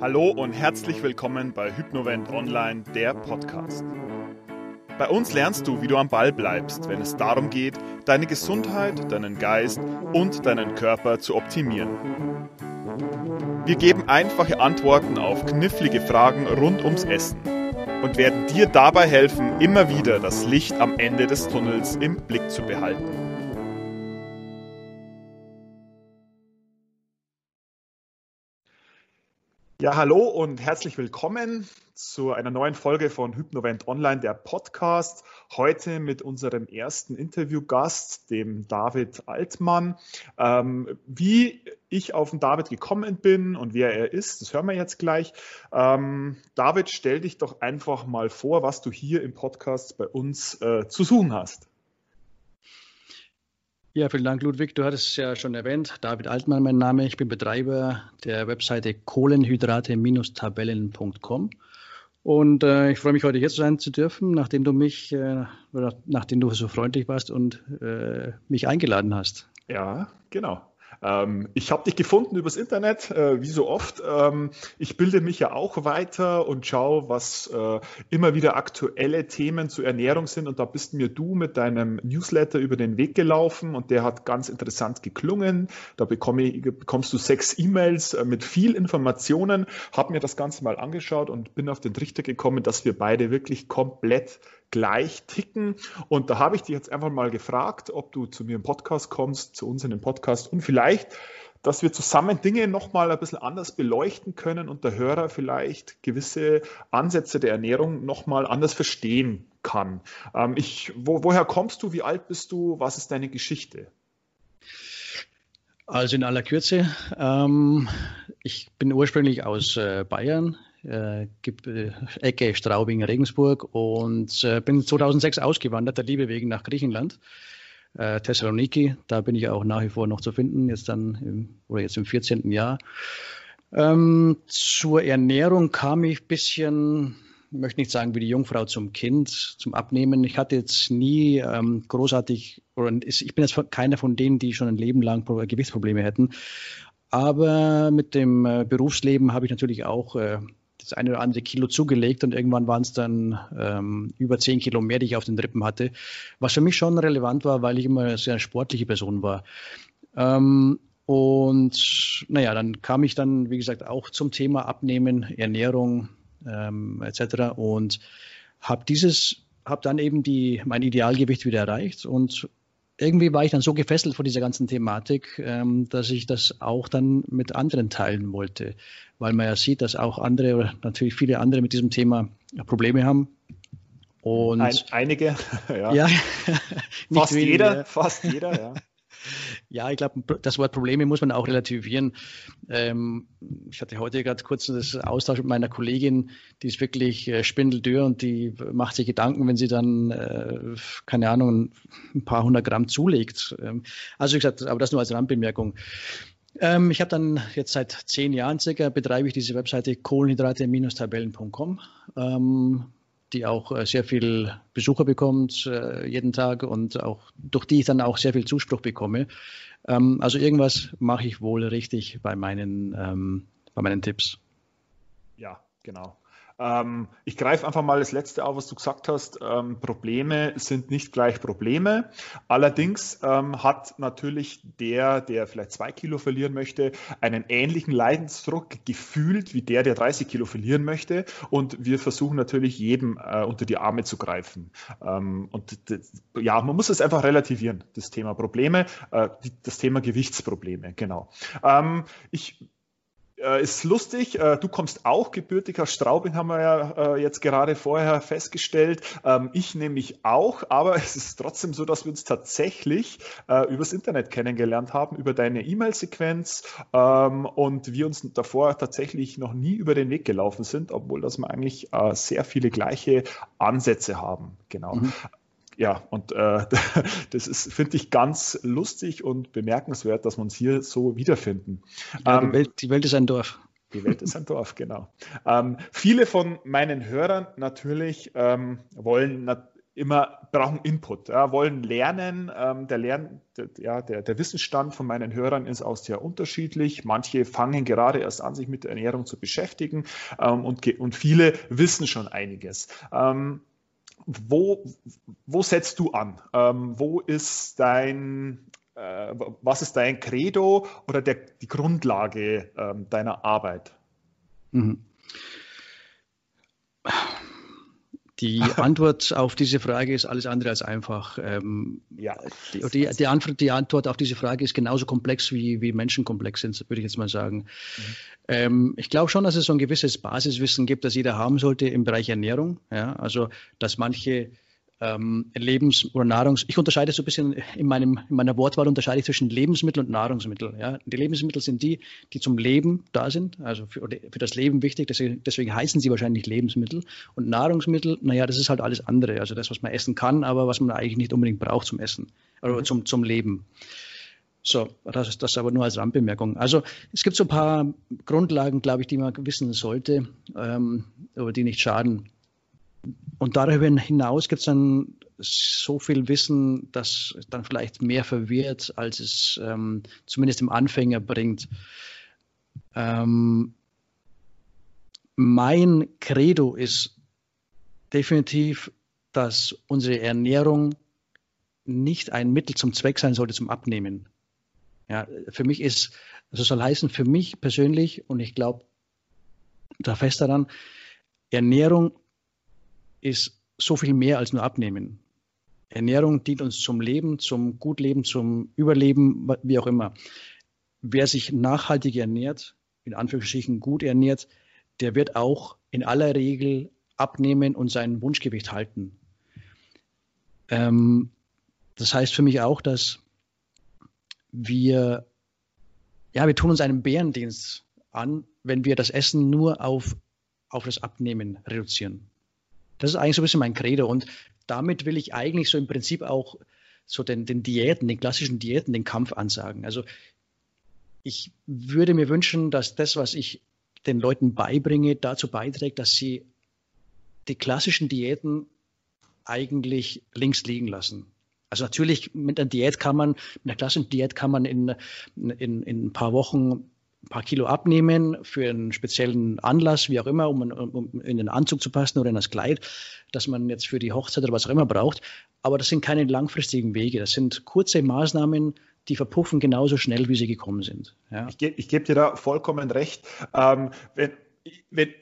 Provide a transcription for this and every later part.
Hallo und herzlich willkommen bei Hypnovent Online, der Podcast. Bei uns lernst du, wie du am Ball bleibst, wenn es darum geht, deine Gesundheit, deinen Geist und deinen Körper zu optimieren. Wir geben einfache Antworten auf knifflige Fragen rund ums Essen und werden dir dabei helfen, immer wieder das Licht am Ende des Tunnels im Blick zu behalten. Ja, hallo und herzlich willkommen zu einer neuen Folge von Hypnovent Online, der Podcast. Heute mit unserem ersten Interviewgast, dem David Altmann. Ähm, wie ich auf den David gekommen bin und wer er ist, das hören wir jetzt gleich. Ähm, David, stell dich doch einfach mal vor, was du hier im Podcast bei uns äh, zu suchen hast. Ja, vielen Dank, Ludwig. Du hattest es ja schon erwähnt. David Altmann, mein Name. Ich bin Betreiber der Webseite Kohlenhydrate-Tabellen.com. Und äh, ich freue mich, heute hier sein zu dürfen, nachdem du mich, äh, nachdem du so freundlich warst und äh, mich eingeladen hast. Ja, genau. Ähm, ich habe dich gefunden übers Internet, äh, wie so oft. Ähm, ich bilde mich ja auch weiter und schaue, was äh, immer wieder aktuelle Themen zur Ernährung sind. Und da bist mir du mit deinem Newsletter über den Weg gelaufen und der hat ganz interessant geklungen. Da bekomme, bekommst du sechs E-Mails äh, mit viel Informationen. Habe mir das Ganze mal angeschaut und bin auf den Trichter gekommen, dass wir beide wirklich komplett gleich ticken. Und da habe ich dich jetzt einfach mal gefragt, ob du zu mir im Podcast kommst, zu uns in den Podcast und vielleicht, dass wir zusammen Dinge nochmal ein bisschen anders beleuchten können und der Hörer vielleicht gewisse Ansätze der Ernährung nochmal anders verstehen kann. Ähm, ich, wo, woher kommst du? Wie alt bist du? Was ist deine Geschichte? Also in aller Kürze. Ähm, ich bin ursprünglich aus äh, Bayern, äh, äh, Ecke Straubing, Regensburg und äh, bin 2006 ausgewandert, der Liebe wegen nach Griechenland. Äh, Thessaloniki, da bin ich auch nach wie vor noch zu finden, jetzt dann im, oder jetzt im 14. Jahr. Ähm, zur Ernährung kam ich ein bisschen, möchte nicht sagen wie die Jungfrau zum Kind, zum Abnehmen. Ich hatte jetzt nie ähm, großartig, oder ich bin jetzt keiner von denen, die schon ein Leben lang Gewichtsprobleme hätten. Aber mit dem äh, Berufsleben habe ich natürlich auch äh, das eine oder andere Kilo zugelegt und irgendwann waren es dann ähm, über zehn Kilo mehr, die ich auf den Rippen hatte. Was für mich schon relevant war, weil ich immer eine sehr sportliche Person war. Ähm, und naja, dann kam ich dann, wie gesagt, auch zum Thema Abnehmen, Ernährung ähm, etc. Und habe dieses, habe dann eben die, mein Idealgewicht wieder erreicht und irgendwie war ich dann so gefesselt von dieser ganzen Thematik, ähm, dass ich das auch dann mit anderen teilen wollte, weil man ja sieht, dass auch andere oder natürlich viele andere mit diesem Thema Probleme haben. Und Ein, einige, ja. ja fast wenige. jeder, fast jeder, ja. Ja, ich glaube, das Wort Probleme muss man auch relativieren. Ähm, ich hatte heute gerade kurz das Austausch mit meiner Kollegin, die ist wirklich äh, spindeldürr und die macht sich Gedanken, wenn sie dann, äh, keine Ahnung, ein paar hundert Gramm zulegt. Ähm, also wie gesagt, aber das nur als Randbemerkung. Ähm, ich habe dann jetzt seit zehn Jahren circa betreibe ich diese Webseite kohlenhydrate-tabellen.com. Ähm, die auch äh, sehr viel Besucher bekommt äh, jeden Tag und auch durch die ich dann auch sehr viel Zuspruch bekomme. Ähm, also irgendwas mache ich wohl richtig bei meinen, ähm, bei meinen Tipps. Ja, genau. Ähm, ich greife einfach mal das letzte auf, was du gesagt hast. Ähm, Probleme sind nicht gleich Probleme. Allerdings ähm, hat natürlich der, der vielleicht zwei Kilo verlieren möchte, einen ähnlichen Leidensdruck gefühlt wie der, der 30 Kilo verlieren möchte. Und wir versuchen natürlich jedem äh, unter die Arme zu greifen. Ähm, und ja, man muss es einfach relativieren, das Thema Probleme, äh, das Thema Gewichtsprobleme, genau. Ähm, ich äh, ist lustig, äh, du kommst auch gebürtig aus Straubing, haben wir ja äh, jetzt gerade vorher festgestellt. Ähm, ich nämlich auch, aber es ist trotzdem so, dass wir uns tatsächlich äh, übers Internet kennengelernt haben, über deine E-Mail-Sequenz ähm, und wir uns davor tatsächlich noch nie über den Weg gelaufen sind, obwohl dass wir eigentlich äh, sehr viele gleiche Ansätze haben. Genau. Mhm ja, und äh, das ist, finde ich, ganz lustig und bemerkenswert, dass wir uns hier so wiederfinden. Ja, ähm, die, Welt, die Welt ist ein Dorf. Die Welt ist ein Dorf, genau. Ähm, viele von meinen Hörern natürlich ähm, wollen immer brauchen Input, ja, wollen lernen. Ähm, der, Lern, der, ja, der, der Wissensstand von meinen Hörern ist auch sehr unterschiedlich. Manche fangen gerade erst an, sich mit der Ernährung zu beschäftigen ähm, und, und viele wissen schon einiges. Ähm, wo, wo setzt du an? Ähm, wo ist dein, äh, was ist dein Credo oder der, die Grundlage ähm, deiner Arbeit? Mhm. Die Antwort auf diese Frage ist alles andere als einfach. Ähm, ja, die, die, die, Antwort, die, Antwort, auf diese Frage ist genauso komplex, wie, wie Menschen komplex sind, würde ich jetzt mal sagen. Mhm. Ähm, ich glaube schon, dass es so ein gewisses Basiswissen gibt, das jeder haben sollte im Bereich Ernährung. Ja? Also, dass manche ähm, Lebens- oder Nahrungs... Ich unterscheide so ein bisschen in, meinem, in meiner Wortwahl unterscheide ich zwischen Lebensmittel und Nahrungsmittel. Ja? Die Lebensmittel sind die, die zum Leben da sind, also für, für das Leben wichtig, deswegen, deswegen, heißen sie wahrscheinlich Lebensmittel. Und Nahrungsmittel, naja, das ist halt alles andere, also das, was man essen kann, aber was man eigentlich nicht unbedingt braucht zum Essen oder mhm. zum, zum Leben. So, das ist das aber nur als Randbemerkung. Also es gibt so ein paar Grundlagen, glaube ich, die man wissen sollte, ähm, aber die nicht schaden. Und darüber hinaus gibt es dann so viel Wissen, das dann vielleicht mehr verwirrt, als es ähm, zumindest dem Anfänger bringt. Ähm, mein Credo ist definitiv, dass unsere Ernährung nicht ein Mittel zum Zweck sein sollte zum Abnehmen. Ja, für mich ist, also soll heißen, für mich persönlich, und ich glaube da fest daran, Ernährung ist so viel mehr als nur Abnehmen. Ernährung dient uns zum Leben, zum Gutleben, zum Überleben, wie auch immer. Wer sich nachhaltig ernährt, in Anführungsstrichen gut ernährt, der wird auch in aller Regel abnehmen und sein Wunschgewicht halten. Ähm, das heißt für mich auch, dass wir, ja, wir tun uns einen Bärendienst an, wenn wir das Essen nur auf, auf das Abnehmen reduzieren. Das ist eigentlich so ein bisschen mein Credo. Und damit will ich eigentlich so im Prinzip auch so den, den Diäten, den klassischen Diäten, den Kampf ansagen. Also ich würde mir wünschen, dass das, was ich den Leuten beibringe, dazu beiträgt, dass sie die klassischen Diäten eigentlich links liegen lassen. Also natürlich mit einer Diät kann man, mit einer klassischen Diät kann man in, in, in ein paar Wochen ein paar Kilo abnehmen für einen speziellen Anlass, wie auch immer, um, um, in den Anzug zu passen oder in das Kleid, das man jetzt für die Hochzeit oder was auch immer braucht. Aber das sind keine langfristigen Wege. Das sind kurze Maßnahmen, die verpuffen genauso schnell, wie sie gekommen sind. Ja. Ich, gebe geb dir da vollkommen recht. Ähm, wenn,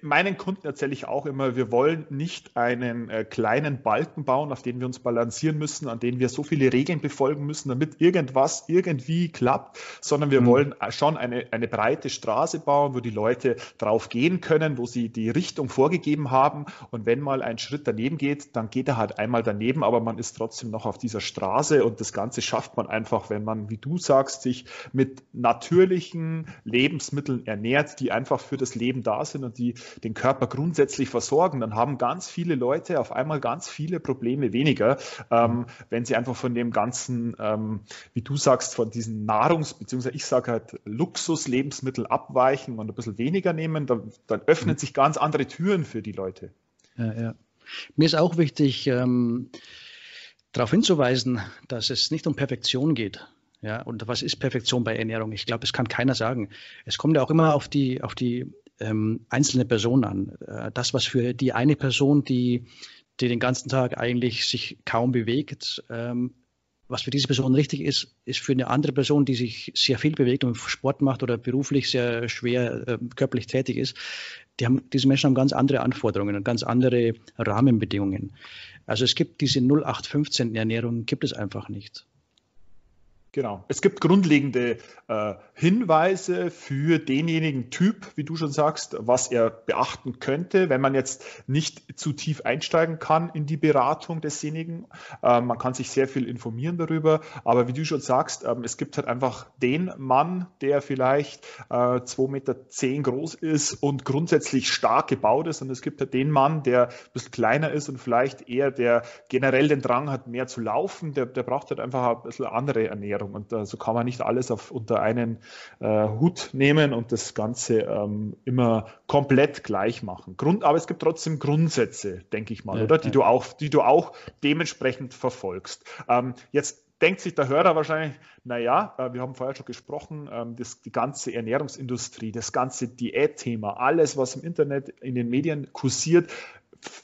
meinen Kunden erzähle ich auch immer, wir wollen nicht einen äh, kleinen Balken bauen, auf den wir uns balancieren müssen, an den wir so viele Regeln befolgen müssen, damit irgendwas irgendwie klappt, sondern wir mhm. wollen äh, schon eine, eine breite Straße bauen, wo die Leute drauf gehen können, wo sie die Richtung vorgegeben haben. Und wenn mal ein Schritt daneben geht, dann geht er halt einmal daneben, aber man ist trotzdem noch auf dieser Straße und das Ganze schafft man einfach, wenn man, wie du sagst, sich mit natürlichen Lebensmitteln ernährt, die einfach für das Leben da sind sind und die den Körper grundsätzlich versorgen, dann haben ganz viele Leute auf einmal ganz viele Probleme weniger, ähm, wenn sie einfach von dem ganzen, ähm, wie du sagst, von diesen Nahrungs- bzw. ich sage halt Luxus-Lebensmittel abweichen und ein bisschen weniger nehmen, dann, dann öffnen mhm. sich ganz andere Türen für die Leute. Ja, ja. Mir ist auch wichtig, ähm, darauf hinzuweisen, dass es nicht um Perfektion geht. Ja, und was ist Perfektion bei Ernährung? Ich glaube, es kann keiner sagen. Es kommt ja auch immer auf die, auf die ähm, einzelne Person an. Äh, das, was für die eine Person, die, die den ganzen Tag eigentlich sich kaum bewegt, ähm, was für diese Person richtig ist, ist für eine andere Person, die sich sehr viel bewegt und Sport macht oder beruflich sehr schwer äh, körperlich tätig ist, die haben, diese Menschen haben ganz andere Anforderungen und ganz andere Rahmenbedingungen. Also es gibt diese 0815 Ernährung, gibt es einfach nicht. Genau. Es gibt grundlegende äh, Hinweise für denjenigen Typ, wie du schon sagst, was er beachten könnte, wenn man jetzt nicht zu tief einsteigen kann in die Beratung desjenigen. Äh, man kann sich sehr viel informieren darüber, aber wie du schon sagst, äh, es gibt halt einfach den Mann, der vielleicht äh, 2,10 Meter zehn groß ist und grundsätzlich stark gebaut ist und es gibt halt den Mann, der ein bisschen kleiner ist und vielleicht eher der generell den Drang hat, mehr zu laufen, der, der braucht halt einfach ein bisschen andere Ernährung. Ernährung. Und äh, so kann man nicht alles auf, unter einen äh, Hut nehmen und das Ganze ähm, immer komplett gleich machen. Grund, aber es gibt trotzdem Grundsätze, denke ich mal, ja, oder? Die ja. du auch, die du auch dementsprechend verfolgst. Ähm, jetzt denkt sich der Hörer wahrscheinlich, naja, äh, wir haben vorher schon gesprochen, ähm, das, die ganze Ernährungsindustrie, das ganze Diätthema, alles, was im Internet, in den Medien kursiert,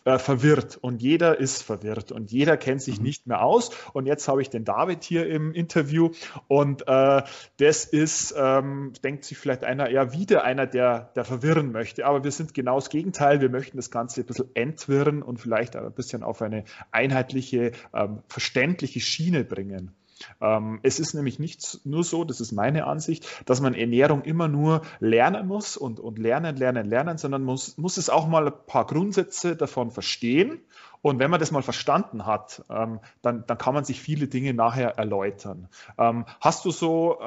äh, verwirrt und jeder ist verwirrt und jeder kennt sich mhm. nicht mehr aus. Und jetzt habe ich den David hier im Interview und äh, das ist, ähm, denkt sich vielleicht einer, ja, wieder einer, der, der verwirren möchte. Aber wir sind genau das Gegenteil. Wir möchten das Ganze ein bisschen entwirren und vielleicht ein bisschen auf eine einheitliche, ähm, verständliche Schiene bringen. Ähm, es ist nämlich nicht nur so, das ist meine Ansicht, dass man Ernährung immer nur lernen muss und, und lernen, lernen, lernen, sondern muss, muss es auch mal ein paar Grundsätze davon verstehen. Und wenn man das mal verstanden hat, ähm, dann, dann kann man sich viele Dinge nachher erläutern. Ähm, hast du so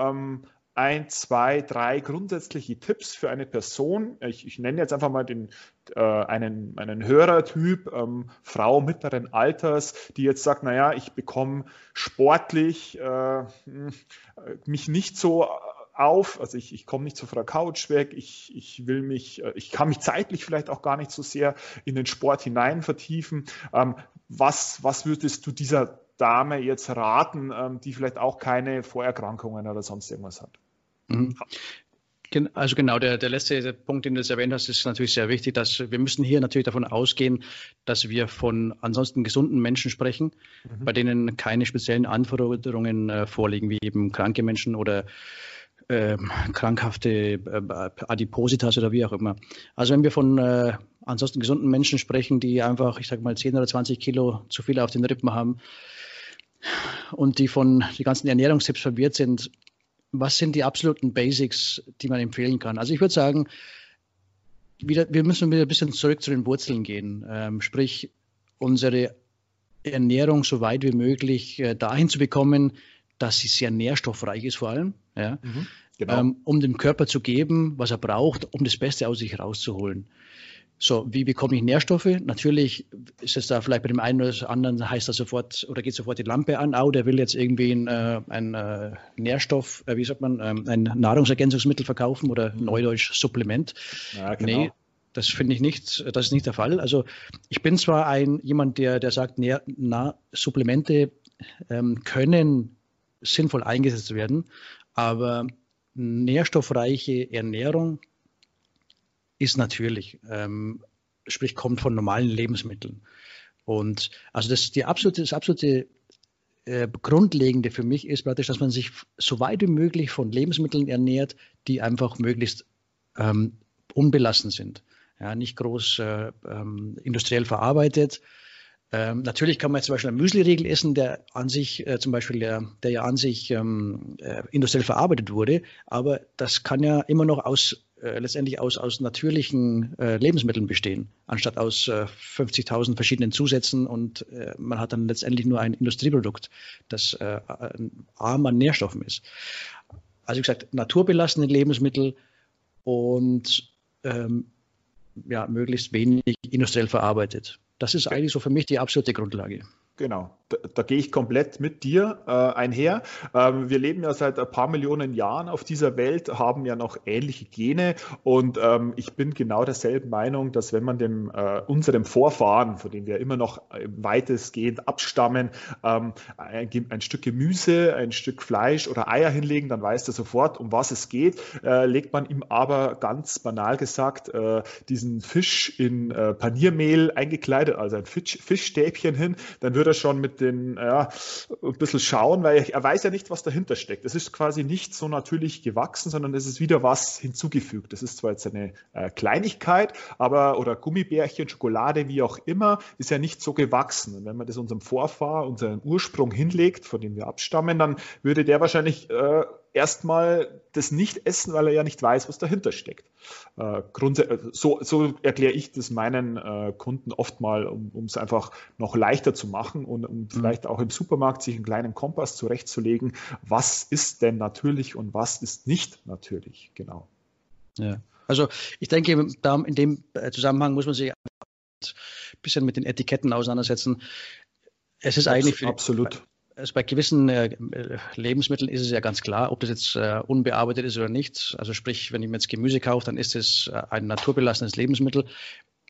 ein, zwei, drei grundsätzliche Tipps für eine Person. Ich, ich nenne jetzt einfach mal den, äh, einen, einen Hörertyp, ähm, Frau mittleren Alters, die jetzt sagt, naja, ich bekomme sportlich äh, hm, mich nicht so auf, also ich, ich komme nicht zu Frau Couch weg, ich, ich will mich, äh, ich kann mich zeitlich vielleicht auch gar nicht so sehr in den Sport hinein vertiefen. Ähm, was, was würdest du dieser Dame jetzt raten, ähm, die vielleicht auch keine Vorerkrankungen oder sonst irgendwas hat? Mhm. Also genau, der, der letzte Punkt, den du jetzt erwähnt hast, ist natürlich sehr wichtig, dass wir müssen hier natürlich davon ausgehen, dass wir von ansonsten gesunden Menschen sprechen, mhm. bei denen keine speziellen Anforderungen äh, vorliegen, wie eben kranke Menschen oder äh, krankhafte äh, Adipositas oder wie auch immer. Also wenn wir von äh, ansonsten gesunden Menschen sprechen, die einfach, ich sage mal, 10 oder 20 Kilo zu viel auf den Rippen haben und die von den ganzen Ernährungstipps verwirrt sind, was sind die absoluten Basics, die man empfehlen kann? Also ich würde sagen, wieder, wir müssen wieder ein bisschen zurück zu den Wurzeln gehen. Ähm, sprich, unsere Ernährung so weit wie möglich äh, dahin zu bekommen, dass sie sehr nährstoffreich ist vor allem, ja, mhm, genau. ähm, um dem Körper zu geben, was er braucht, um das Beste aus sich rauszuholen. So, wie bekomme ich Nährstoffe? Natürlich ist es da vielleicht bei dem einen oder anderen heißt das sofort oder geht sofort die Lampe an, oh, der will jetzt irgendwie ein, äh, ein äh, Nährstoff, äh, wie sagt man, ähm, ein Nahrungsergänzungsmittel verkaufen oder neudeutsch Supplement. Ja, genau. Nee, das finde ich nicht, das ist nicht der Fall. Also ich bin zwar ein jemand, der, der sagt, Nähr, na, Supplemente ähm, können sinnvoll eingesetzt werden, aber nährstoffreiche Ernährung ist natürlich, ähm, sprich kommt von normalen Lebensmitteln. Und also das, die absolute, das absolute äh, Grundlegende für mich ist praktisch, dass man sich so weit wie möglich von Lebensmitteln ernährt, die einfach möglichst ähm, unbelassen sind. Ja, nicht groß äh, ähm, industriell verarbeitet. Ähm, natürlich kann man jetzt zum Beispiel einen Müsli-Riegel essen, der an sich, äh, zum Beispiel, der, der ja an sich ähm, äh, industriell verarbeitet wurde, aber das kann ja immer noch aus äh, letztendlich aus, aus natürlichen äh, Lebensmitteln bestehen, anstatt aus äh, 50.000 verschiedenen Zusätzen und äh, man hat dann letztendlich nur ein Industrieprodukt, das äh, arm an Nährstoffen ist. Also wie gesagt, naturbelassene Lebensmittel und ähm, ja, möglichst wenig industriell verarbeitet. Das ist eigentlich so für mich die absolute Grundlage. Genau, da, da, gehe ich komplett mit dir äh, einher. Ähm, wir leben ja seit ein paar Millionen Jahren auf dieser Welt, haben ja noch ähnliche Gene und ähm, ich bin genau derselben Meinung, dass wenn man dem äh, unserem Vorfahren, von dem wir immer noch äh, weitestgehend abstammen, ähm, ein, ein, Stück Gemüse, ein Stück Fleisch oder Eier hinlegen, dann weiß er sofort, um was es geht. Äh, legt man ihm aber ganz banal gesagt äh, diesen Fisch in äh, Paniermehl eingekleidet, also ein Fisch, Fischstäbchen hin, dann wird würde schon mit den, ja, ein bisschen schauen, weil er weiß ja nicht, was dahinter steckt. Es ist quasi nicht so natürlich gewachsen, sondern es ist wieder was hinzugefügt. Das ist zwar jetzt eine äh, Kleinigkeit, aber, oder Gummibärchen, Schokolade, wie auch immer, ist ja nicht so gewachsen. Und wenn man das unserem Vorfahr, unseren Ursprung hinlegt, von dem wir abstammen, dann würde der wahrscheinlich äh, erstmal das nicht essen, weil er ja nicht weiß, was dahinter steckt. Äh, so, so erkläre ich das meinen äh, Kunden oft mal, um es einfach noch leichter zu machen und um mhm. vielleicht auch im Supermarkt sich einen kleinen Kompass zurechtzulegen, was ist denn natürlich und was ist nicht natürlich, genau. Ja. Also ich denke, in dem äh, Zusammenhang muss man sich ein bisschen mit den Etiketten auseinandersetzen. Es ist eigentlich für, absolut also bei gewissen äh, Lebensmitteln ist es ja ganz klar, ob das jetzt äh, unbearbeitet ist oder nicht. Also sprich, wenn ich mir jetzt Gemüse kaufe, dann ist es äh, ein naturbelassenes Lebensmittel.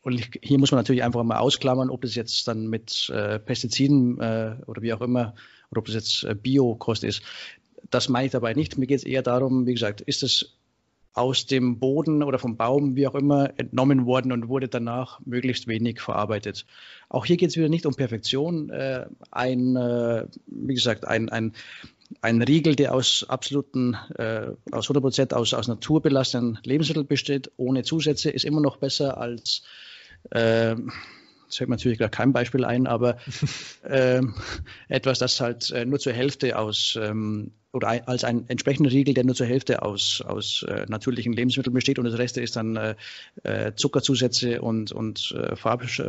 Und hier muss man natürlich einfach mal ausklammern, ob das jetzt dann mit Pestiziden oder wie auch immer, oder ob das jetzt Biokost ist. Das meine ich dabei nicht. Mir geht es eher darum, wie gesagt, ist es aus dem Boden oder vom Baum, wie auch immer, entnommen worden und wurde danach möglichst wenig verarbeitet. Auch hier geht es wieder nicht um Perfektion. Äh, ein, äh, wie gesagt, ein, ein, ein Riegel, der aus absoluten, äh, aus 100 Prozent aus, aus naturbelassenen Lebensmitteln besteht, ohne Zusätze, ist immer noch besser als äh, es fällt mir natürlich gerade kein Beispiel ein, aber ähm, etwas, das halt äh, nur zur Hälfte aus ähm, oder ein, als ein entsprechender Riegel, der nur zur Hälfte aus, aus äh, natürlichen Lebensmitteln besteht und das Rest ist dann äh, äh Zuckerzusätze und, und äh, Farbsch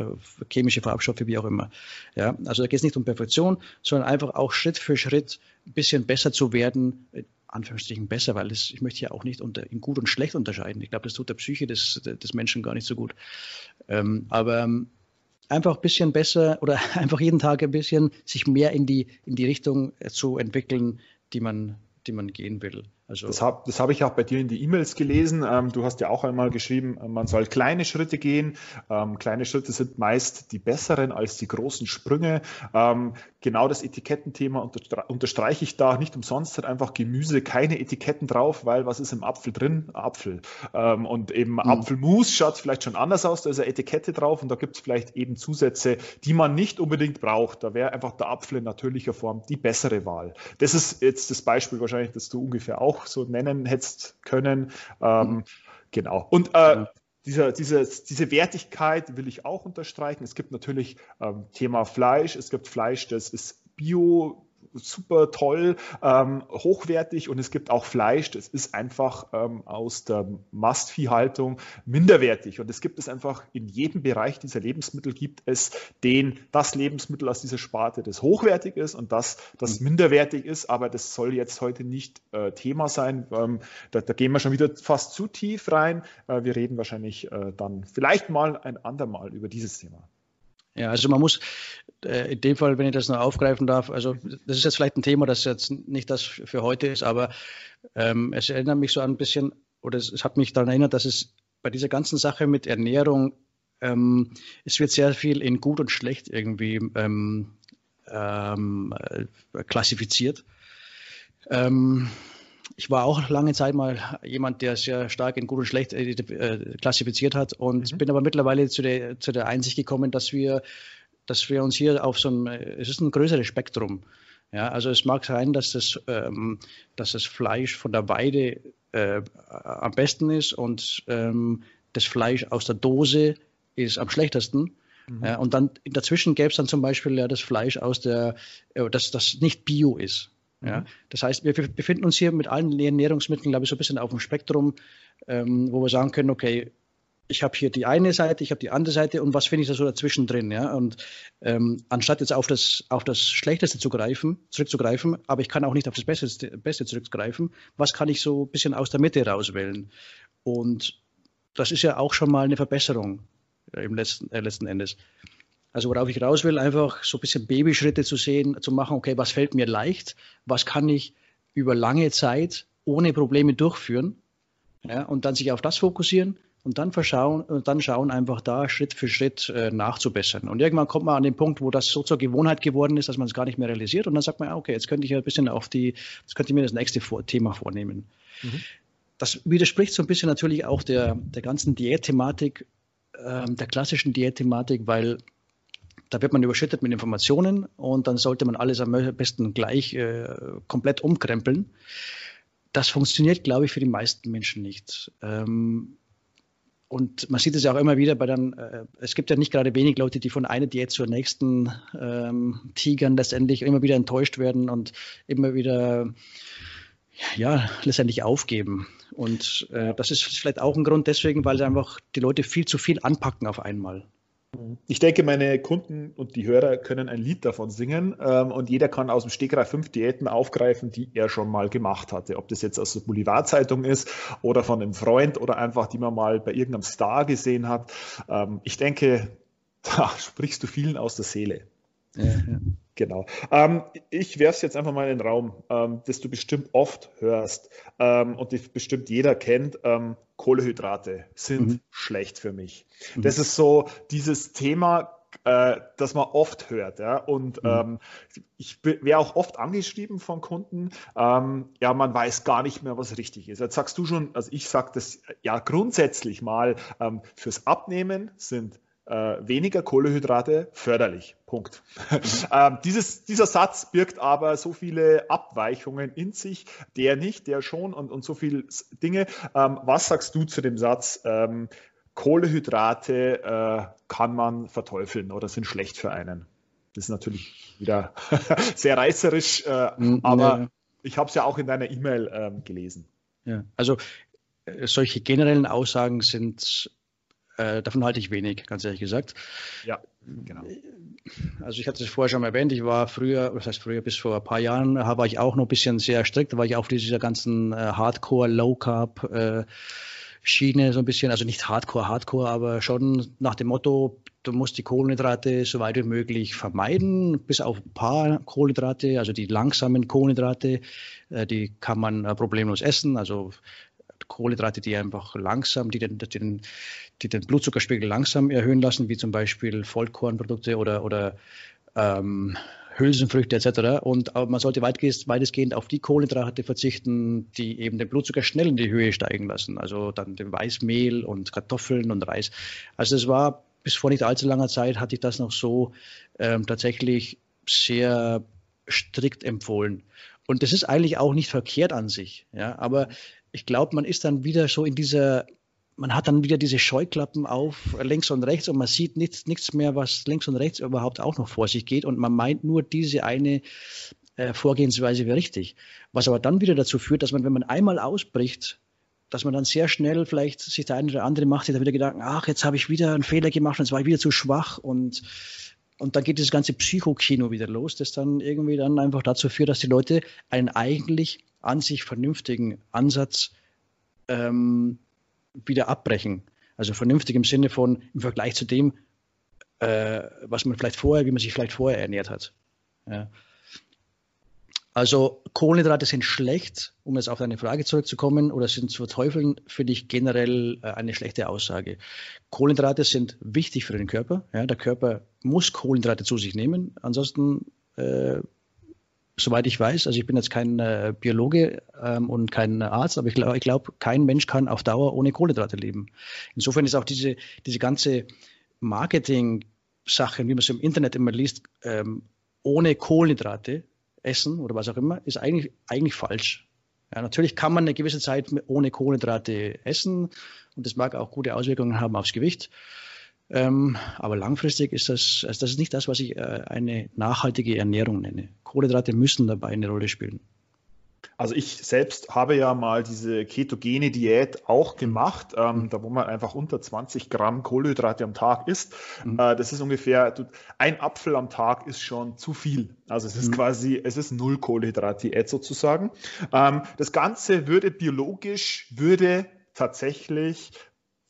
chemische Farbstoffe, wie auch immer. Ja, also da geht es nicht um Perfektion, sondern einfach auch Schritt für Schritt ein bisschen besser zu werden, Anführungsstrichen besser, weil es, ich möchte ja auch nicht unter, in gut und schlecht unterscheiden. Ich glaube, das tut der Psyche des, des Menschen gar nicht so gut. Ähm, aber ähm, einfach ein bisschen besser oder einfach jeden Tag ein bisschen sich mehr in die, in die Richtung äh, zu entwickeln, die man, die man gehen will. Also das habe das hab ich auch bei dir in die E-Mails gelesen. Ähm, du hast ja auch einmal geschrieben, äh, man soll kleine Schritte gehen. Ähm, kleine Schritte sind meist die besseren als die großen Sprünge. Ähm, genau das Etikettenthema unter, unterstreiche ich da. Nicht umsonst hat einfach Gemüse keine Etiketten drauf, weil was ist im Apfel drin? Apfel. Ähm, und eben mhm. Apfelmus schaut vielleicht schon anders aus, da ist eine Etikette drauf und da gibt es vielleicht eben Zusätze, die man nicht unbedingt braucht. Da wäre einfach der Apfel in natürlicher Form die bessere Wahl. Das ist jetzt das Beispiel wahrscheinlich, das du ungefähr auch auch so nennen hättest können. Ähm, mhm. Genau. Und äh, dieser, diese, diese Wertigkeit will ich auch unterstreichen. Es gibt natürlich ähm, Thema Fleisch. Es gibt Fleisch, das ist bio super toll, ähm, hochwertig und es gibt auch Fleisch, das ist einfach ähm, aus der Mastviehhaltung minderwertig und es gibt es einfach in jedem Bereich dieser Lebensmittel gibt es den, das Lebensmittel aus dieser Sparte, das hochwertig ist und das, das mhm. minderwertig ist, aber das soll jetzt heute nicht äh, Thema sein. Ähm, da, da, gehen wir schon wieder fast zu tief rein. Äh, wir reden wahrscheinlich äh, dann vielleicht mal ein andermal über dieses Thema. Ja, also man muss in dem Fall, wenn ich das noch aufgreifen darf, also das ist jetzt vielleicht ein Thema, das jetzt nicht das für heute ist, aber ähm, es erinnert mich so ein bisschen, oder es, es, hat mich daran erinnert, dass es bei dieser ganzen Sache mit Ernährung, ähm, es wird sehr viel in gut und schlecht irgendwie ähm, ähm äh, klassifiziert. Ähm, ich war auch lange Zeit mal jemand, der sehr stark in gut und schlecht äh, äh, klassifiziert hat und mhm. bin aber mittlerweile zu der, zu der Einsicht gekommen, dass wir, dass wir uns hier auf so einem, äh, es ist ein größeres Spektrum. Ja, also es mag sein, dass das, ähm, dass das Fleisch von der Weide äh, am besten ist und ähm, das Fleisch aus der Dose ist am schlechtesten. Mhm. Ja, und dann dazwischen gäbe es dann zum Beispiel ja das Fleisch aus der, äh, das, das nicht Bio ist. Ja, mhm. das heißt, wir befinden uns hier mit allen Ernährungsmitteln, glaube ich, so ein bisschen auf dem Spektrum, ähm, wo wir sagen können, okay, ich habe hier die eine Seite, ich habe die andere Seite und was finde ich da so dazwischen drin, ja? Und ähm, anstatt jetzt auf das, auf das Schlechteste zu greifen, zurückzugreifen, aber ich kann auch nicht auf das Beste, Beste zurückgreifen, was kann ich so ein bisschen aus der Mitte rauswählen? Und das ist ja auch schon mal eine Verbesserung äh, im letzten, äh, letzten Endes. Also worauf ich raus will, einfach so ein bisschen Babyschritte zu sehen, zu machen, okay, was fällt mir leicht, was kann ich über lange Zeit ohne Probleme durchführen ja, und dann sich auf das fokussieren und dann verschauen und dann schauen, einfach da Schritt für Schritt äh, nachzubessern. Und irgendwann kommt man an den Punkt, wo das so zur Gewohnheit geworden ist, dass man es gar nicht mehr realisiert und dann sagt man, okay, jetzt könnte ich ein bisschen auf die, jetzt könnte ich mir das nächste Thema vornehmen. Mhm. Das widerspricht so ein bisschen natürlich auch der, der ganzen Diätthematik, äh, der klassischen Diätthematik, weil da wird man überschüttet mit Informationen und dann sollte man alles am besten gleich äh, komplett umkrempeln. Das funktioniert, glaube ich, für die meisten Menschen nicht. Ähm, und man sieht es ja auch immer wieder bei dann, äh, es gibt ja nicht gerade wenig Leute, die von einer Diät zur nächsten ähm, tigern, letztendlich immer wieder enttäuscht werden und immer wieder, ja, letztendlich aufgeben. Und äh, das ist vielleicht auch ein Grund deswegen, weil einfach die Leute viel zu viel anpacken auf einmal. Ich denke, meine Kunden und die Hörer können ein Lied davon singen ähm, und jeder kann aus dem Stegreif fünf Diäten aufgreifen, die er schon mal gemacht hatte. Ob das jetzt aus der Boulevardzeitung ist oder von einem Freund oder einfach, die man mal bei irgendeinem Star gesehen hat. Ähm, ich denke, da sprichst du vielen aus der Seele. Ja, ja. Genau. Ähm, ich werfe es jetzt einfach mal in den Raum, ähm, das du bestimmt oft hörst ähm, und die bestimmt jeder kennt. Ähm, Kohlehydrate sind mhm. schlecht für mich. Mhm. Das ist so dieses Thema, äh, das man oft hört. Ja? Und mhm. ähm, ich wäre auch oft angeschrieben von Kunden, ähm, ja, man weiß gar nicht mehr, was richtig ist. Jetzt sagst du schon, also ich sage das ja grundsätzlich mal, fürs Abnehmen sind äh, weniger Kohlehydrate förderlich. Punkt. ähm, dieses, dieser Satz birgt aber so viele Abweichungen in sich, der nicht, der schon und, und so viele Dinge. Ähm, was sagst du zu dem Satz, ähm, Kohlehydrate äh, kann man verteufeln oder sind schlecht für einen? Das ist natürlich wieder sehr reißerisch, äh, mm, aber ja. ich habe es ja auch in deiner E-Mail ähm, gelesen. Ja, also äh, solche generellen Aussagen sind äh, davon halte ich wenig, ganz ehrlich gesagt. Ja, genau. Also ich hatte es vorher schon mal erwähnt, ich war früher, was heißt früher, bis vor ein paar Jahren, war ich auch noch ein bisschen sehr strikt, da war ich auf dieser ganzen äh, Hardcore, Low Carb äh, Schiene so ein bisschen, also nicht Hardcore, Hardcore, aber schon nach dem Motto, du musst die Kohlenhydrate so weit wie möglich vermeiden, bis auf ein paar Kohlenhydrate, also die langsamen Kohlenhydrate, äh, die kann man äh, problemlos essen, also Kohlenhydrate, die einfach langsam, die den, den, die den Blutzuckerspiegel langsam erhöhen lassen, wie zum Beispiel Vollkornprodukte oder, oder ähm, Hülsenfrüchte etc. Und man sollte weitestgehend auf die Kohlenhydrate verzichten, die eben den Blutzucker schnell in die Höhe steigen lassen. Also dann den Weißmehl und Kartoffeln und Reis. Also es war bis vor nicht allzu langer Zeit hatte ich das noch so ähm, tatsächlich sehr strikt empfohlen. Und das ist eigentlich auch nicht verkehrt an sich. Ja, aber ich glaube, man ist dann wieder so in dieser, man hat dann wieder diese Scheuklappen auf links und rechts und man sieht nichts, nichts mehr, was links und rechts überhaupt auch noch vor sich geht und man meint nur diese eine äh, Vorgehensweise wäre richtig. Was aber dann wieder dazu führt, dass man, wenn man einmal ausbricht, dass man dann sehr schnell vielleicht sich der eine oder andere macht, sich da wieder Gedanken, ach, jetzt habe ich wieder einen Fehler gemacht und jetzt war ich wieder zu schwach und und dann geht das ganze Psychokino wieder los, das dann irgendwie dann einfach dazu führt, dass die Leute einen eigentlich an sich vernünftigen Ansatz ähm, wieder abbrechen. Also vernünftig im Sinne von im Vergleich zu dem, äh, was man vielleicht vorher, wie man sich vielleicht vorher ernährt hat. Ja. Also Kohlenhydrate sind schlecht, um jetzt auf deine Frage zurückzukommen, oder sind zu verteufeln, finde ich generell äh, eine schlechte Aussage. Kohlenhydrate sind wichtig für den Körper. Ja, der Körper muss Kohlenhydrate zu sich nehmen, ansonsten äh, soweit ich weiß, also ich bin jetzt kein äh, Biologe ähm, und kein Arzt, aber ich glaube, glaub, kein Mensch kann auf Dauer ohne Kohlenhydrate leben. Insofern ist auch diese, diese ganze Marketing-Sache, wie man es im Internet immer liest, ähm, ohne Kohlenhydrate essen oder was auch immer, ist eigentlich, eigentlich falsch. Ja, natürlich kann man eine gewisse Zeit ohne Kohlenhydrate essen und das mag auch gute Auswirkungen haben aufs Gewicht. Ähm, aber langfristig ist das, also das ist nicht das, was ich äh, eine nachhaltige Ernährung nenne. Kohlenhydrate müssen dabei eine Rolle spielen. Also ich selbst habe ja mal diese ketogene Diät auch gemacht, ähm, da wo man einfach unter 20 Gramm Kohlenhydrate am Tag isst. Mhm. Äh, das ist ungefähr, ein Apfel am Tag ist schon zu viel. Also es ist mhm. quasi, es ist null Kohlenhydrat-Diät sozusagen. Ähm, das Ganze würde biologisch, würde tatsächlich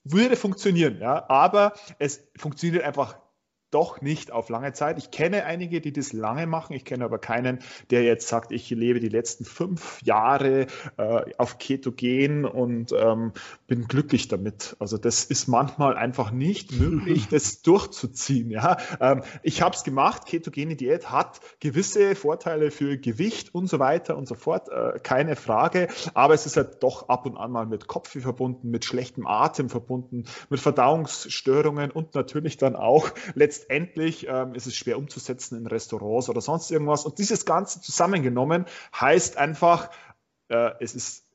würde funktionieren, ja, aber es funktioniert einfach doch nicht auf lange Zeit. Ich kenne einige, die das lange machen. Ich kenne aber keinen, der jetzt sagt, ich lebe die letzten fünf Jahre äh, auf Ketogen und ähm, bin glücklich damit. Also das ist manchmal einfach nicht möglich, das durchzuziehen. Ja, ähm, ich habe es gemacht. Ketogene Diät hat gewisse Vorteile für Gewicht und so weiter und so fort, äh, keine Frage. Aber es ist halt doch ab und an mal mit Kopfweh verbunden, mit schlechtem Atem verbunden, mit Verdauungsstörungen und natürlich dann auch letztendlich letztendlich ähm, ist es schwer umzusetzen in Restaurants oder sonst irgendwas. Und dieses Ganze zusammengenommen heißt einfach, äh, es ist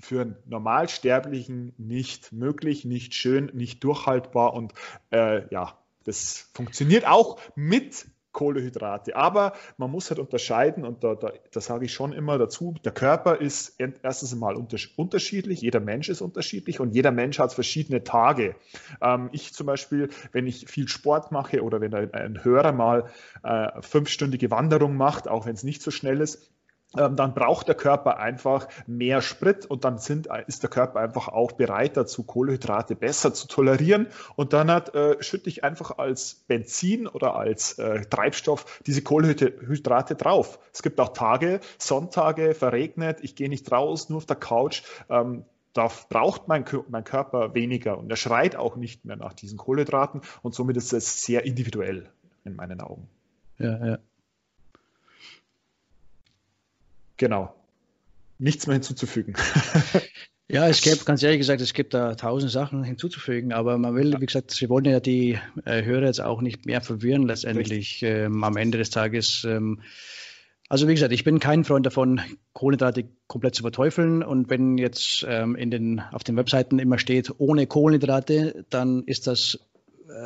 für einen Normalsterblichen nicht möglich, nicht schön, nicht durchhaltbar und äh, ja, das funktioniert auch mit Kohlehydrate. Aber man muss halt unterscheiden, und da, da, da sage ich schon immer dazu, der Körper ist erstens einmal unterschiedlich, jeder Mensch ist unterschiedlich und jeder Mensch hat verschiedene Tage. Ähm, ich zum Beispiel, wenn ich viel Sport mache oder wenn ein, ein Hörer mal äh, fünfstündige Wanderung macht, auch wenn es nicht so schnell ist, dann braucht der Körper einfach mehr Sprit und dann sind, ist der Körper einfach auch bereit dazu, Kohlenhydrate besser zu tolerieren. Und dann hat, äh, schütte ich einfach als Benzin oder als äh, Treibstoff diese Kohlenhydrate drauf. Es gibt auch Tage, Sonntage, verregnet, ich gehe nicht raus, nur auf der Couch. Ähm, da braucht mein, mein Körper weniger und er schreit auch nicht mehr nach diesen Kohlenhydraten und somit ist es sehr individuell in meinen Augen. Ja, ja. Genau. Nichts mehr hinzuzufügen. Ja, es gibt, ganz ehrlich gesagt, es gibt da tausend Sachen hinzuzufügen, aber man will, wie gesagt, sie wollen ja die äh, Hörer jetzt auch nicht mehr verwirren, letztendlich ähm, am Ende des Tages. Ähm, also wie gesagt, ich bin kein Freund davon, Kohlenhydrate komplett zu verteufeln. Und wenn jetzt ähm, in den, auf den Webseiten immer steht, ohne Kohlenhydrate, dann ist das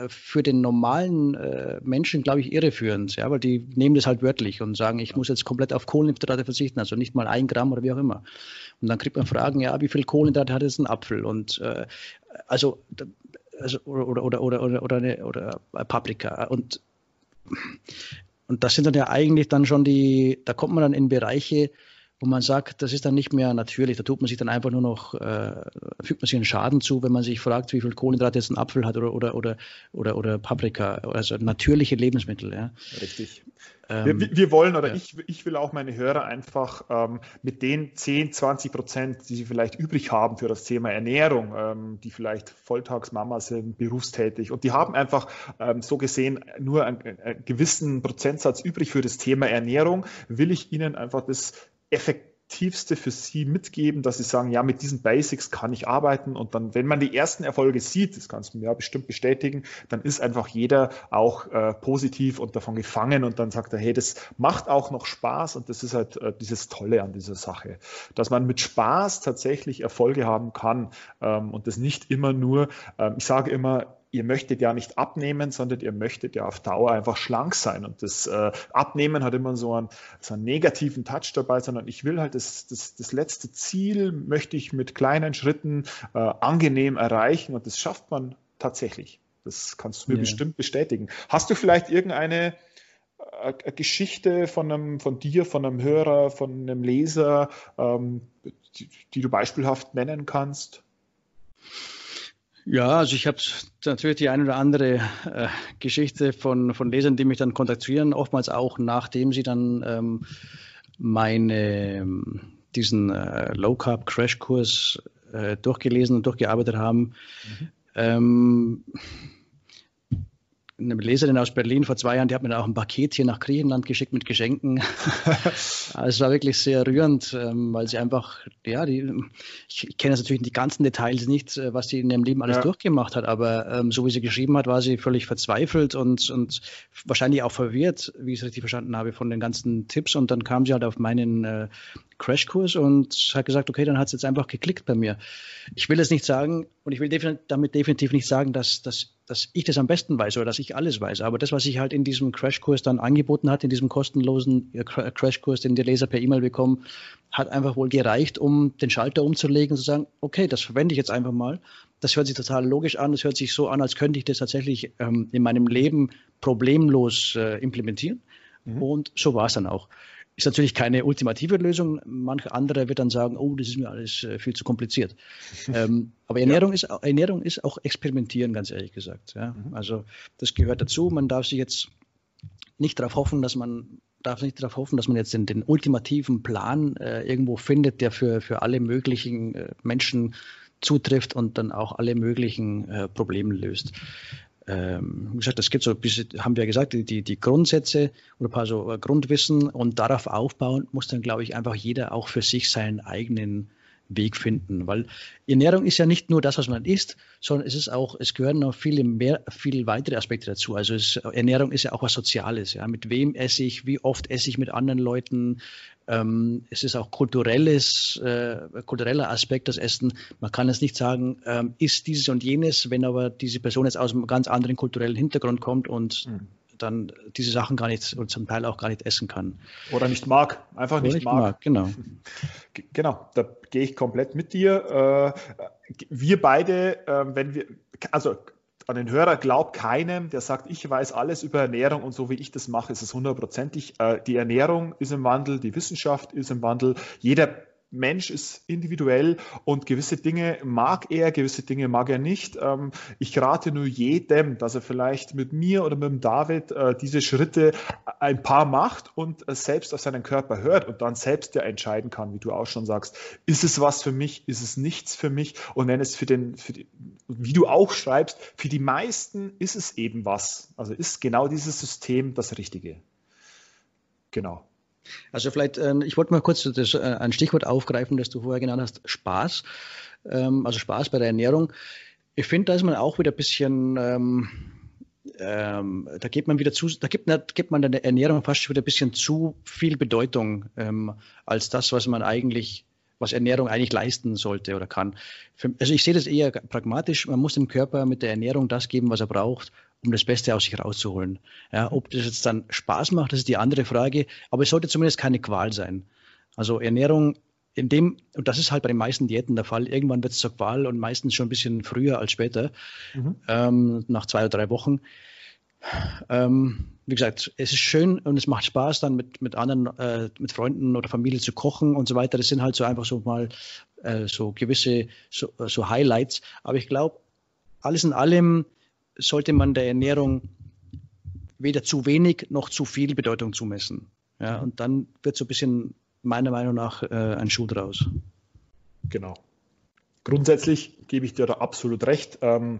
für den normalen äh, Menschen, glaube ich, irreführend, ja, weil die nehmen das halt wörtlich und sagen, ich muss jetzt komplett auf Kohlenhydrate verzichten, also nicht mal ein Gramm oder wie auch immer. Und dann kriegt man Fragen, ja, wie viel Kohlenhydrate hat jetzt ein Apfel? Und äh, also, also oder, oder, oder, oder, oder, eine, oder Paprika. Und, und das sind dann ja eigentlich dann schon die, da kommt man dann in Bereiche, wo man sagt, das ist dann nicht mehr natürlich. Da tut man sich dann einfach nur noch, äh, fügt man sich einen Schaden zu, wenn man sich fragt, wie viel Kohlenhydrate jetzt ein Apfel hat oder, oder, oder, oder, oder Paprika, also natürliche Lebensmittel. Ja. Richtig. Ähm, wir, wir, wollen oder ja. ich, ich will auch meine Hörer einfach ähm, mit den 10, 20 Prozent, die sie vielleicht übrig haben für das Thema Ernährung, ähm, die vielleicht Volltagsmama sind, berufstätig und die haben einfach ähm, so gesehen nur einen, einen gewissen Prozentsatz übrig für das Thema Ernährung, will ich ihnen einfach das effektivste für Sie mitgeben, dass Sie sagen, ja, mit diesen Basics kann ich arbeiten. Und dann, wenn man die ersten Erfolge sieht, das kannst du mir ja bestimmt bestätigen, dann ist einfach jeder auch äh, positiv und davon gefangen und dann sagt er, hey, das macht auch noch Spaß. Und das ist halt äh, dieses Tolle an dieser Sache, dass man mit Spaß tatsächlich Erfolge haben kann ähm, und das nicht immer nur, ähm, ich sage immer, ihr möchtet ja nicht abnehmen, sondern ihr möchtet ja auf Dauer einfach schlank sein. Und das äh, Abnehmen hat immer so einen, so einen negativen Touch dabei, sondern ich will halt das, das, das letzte Ziel, möchte ich mit kleinen Schritten äh, angenehm erreichen und das schafft man tatsächlich. Das kannst du mir ja. bestimmt bestätigen. Hast du vielleicht irgendeine äh, Geschichte von einem, von dir, von einem Hörer, von einem Leser, ähm, die, die du beispielhaft nennen kannst? Ja, also ich habe natürlich die eine oder andere äh, Geschichte von, von Lesern, die mich dann kontaktieren, oftmals auch nachdem sie dann ähm, meine, diesen äh, Low Carb Crash Kurs äh, durchgelesen und durchgearbeitet haben. Mhm. Ähm, eine Leserin aus Berlin vor zwei Jahren, die hat mir dann auch ein Paket hier nach Griechenland geschickt mit Geschenken. also es war wirklich sehr rührend, ähm, weil sie einfach, ja, die, ich kenne natürlich die ganzen Details nicht, äh, was sie in ihrem Leben alles ja. durchgemacht hat, aber ähm, so wie sie geschrieben hat, war sie völlig verzweifelt und, und wahrscheinlich auch verwirrt, wie ich es richtig verstanden habe, von den ganzen Tipps. Und dann kam sie halt auf meinen äh, Crashkurs und hat gesagt, okay, dann hat es jetzt einfach geklickt bei mir. Ich will es nicht sagen und ich will definitiv, damit definitiv nicht sagen, dass, dass, dass ich das am besten weiß oder dass ich alles weiß. Aber das, was ich halt in diesem Crashkurs dann angeboten hat, in diesem kostenlosen äh, Crashkurs, den die Leser per E-Mail bekommen, hat einfach wohl gereicht, um den Schalter umzulegen und zu sagen, okay, das verwende ich jetzt einfach mal. Das hört sich total logisch an. Das hört sich so an, als könnte ich das tatsächlich ähm, in meinem Leben problemlos äh, implementieren. Mhm. Und so war es dann auch. Ist natürlich keine ultimative Lösung. Manche andere wird dann sagen, oh, das ist mir alles äh, viel zu kompliziert. ähm, aber Ernährung, ja. ist, Ernährung ist auch experimentieren, ganz ehrlich gesagt. Ja? Mhm. Also das gehört dazu. Man darf sich jetzt nicht darauf hoffen, dass man darf nicht darauf hoffen, dass man jetzt den, den ultimativen Plan äh, irgendwo findet, der für, für alle möglichen äh, Menschen zutrifft und dann auch alle möglichen äh, Probleme löst ähm, gesagt, es gibt so ein bisschen, haben wir gesagt, die, die Grundsätze oder ein paar so äh, Grundwissen und darauf aufbauen muss dann, glaube ich, einfach jeder auch für sich seinen eigenen Weg finden, weil Ernährung ist ja nicht nur das, was man isst, sondern es ist auch, es gehören noch viele mehr, viele weitere Aspekte dazu. Also es, Ernährung ist ja auch was Soziales. Ja, mit wem esse ich, wie oft esse ich mit anderen Leuten. Ähm, es ist auch kulturelles, äh, kultureller Aspekt das Essen. Man kann es nicht sagen, ähm, isst dieses und jenes, wenn aber diese Person jetzt aus einem ganz anderen kulturellen Hintergrund kommt und mhm dann diese Sachen gar nicht und zum Teil auch gar nicht essen kann. Oder nicht mag, einfach nicht, nicht mag. mag. Genau. Genau, da gehe ich komplett mit dir. Äh, wir beide, äh, wenn wir, also an den Hörer, glaub keinem, der sagt, ich weiß alles über Ernährung und so wie ich das mache, ist es hundertprozentig. Äh, die Ernährung ist im Wandel, die Wissenschaft ist im Wandel. Jeder Mensch ist individuell und gewisse Dinge mag er, gewisse Dinge mag er nicht. Ähm, ich rate nur jedem, dass er vielleicht mit mir oder mit dem David äh, diese Schritte ein paar macht und selbst auf seinen Körper hört und dann selbst ja entscheiden kann, wie du auch schon sagst, ist es was für mich, ist es nichts für mich und wenn es für den, für die, wie du auch schreibst, für die meisten ist es eben was. Also ist genau dieses System das Richtige. Genau. Also vielleicht, ähm, ich wollte mal kurz das, äh, ein Stichwort aufgreifen, das du vorher genannt hast, Spaß. Ähm, also Spaß bei der Ernährung. Ich finde, da ist man auch wieder ein bisschen, ähm, ähm, da gibt man wieder zu, da gibt, gibt man der Ernährung fast wieder ein bisschen zu viel Bedeutung ähm, als das, was man eigentlich was Ernährung eigentlich leisten sollte oder kann. Für, also ich sehe das eher pragmatisch. Man muss dem Körper mit der Ernährung das geben, was er braucht, um das Beste aus sich rauszuholen. Ja, ob das jetzt dann Spaß macht, das ist die andere Frage, aber es sollte zumindest keine Qual sein. Also Ernährung in dem, und das ist halt bei den meisten Diäten der Fall, irgendwann wird es zur Qual und meistens schon ein bisschen früher als später, mhm. ähm, nach zwei oder drei Wochen. Ähm, wie gesagt, es ist schön und es macht Spaß, dann mit, mit anderen, äh, mit Freunden oder Familie zu kochen und so weiter. Das sind halt so einfach so mal äh, so gewisse so, so Highlights. Aber ich glaube, alles in allem sollte man der Ernährung weder zu wenig noch zu viel Bedeutung zumessen. Ja, und dann wird so ein bisschen meiner Meinung nach äh, ein Schuh draus. Genau. Grundsätzlich gebe ich dir da absolut recht. Ähm,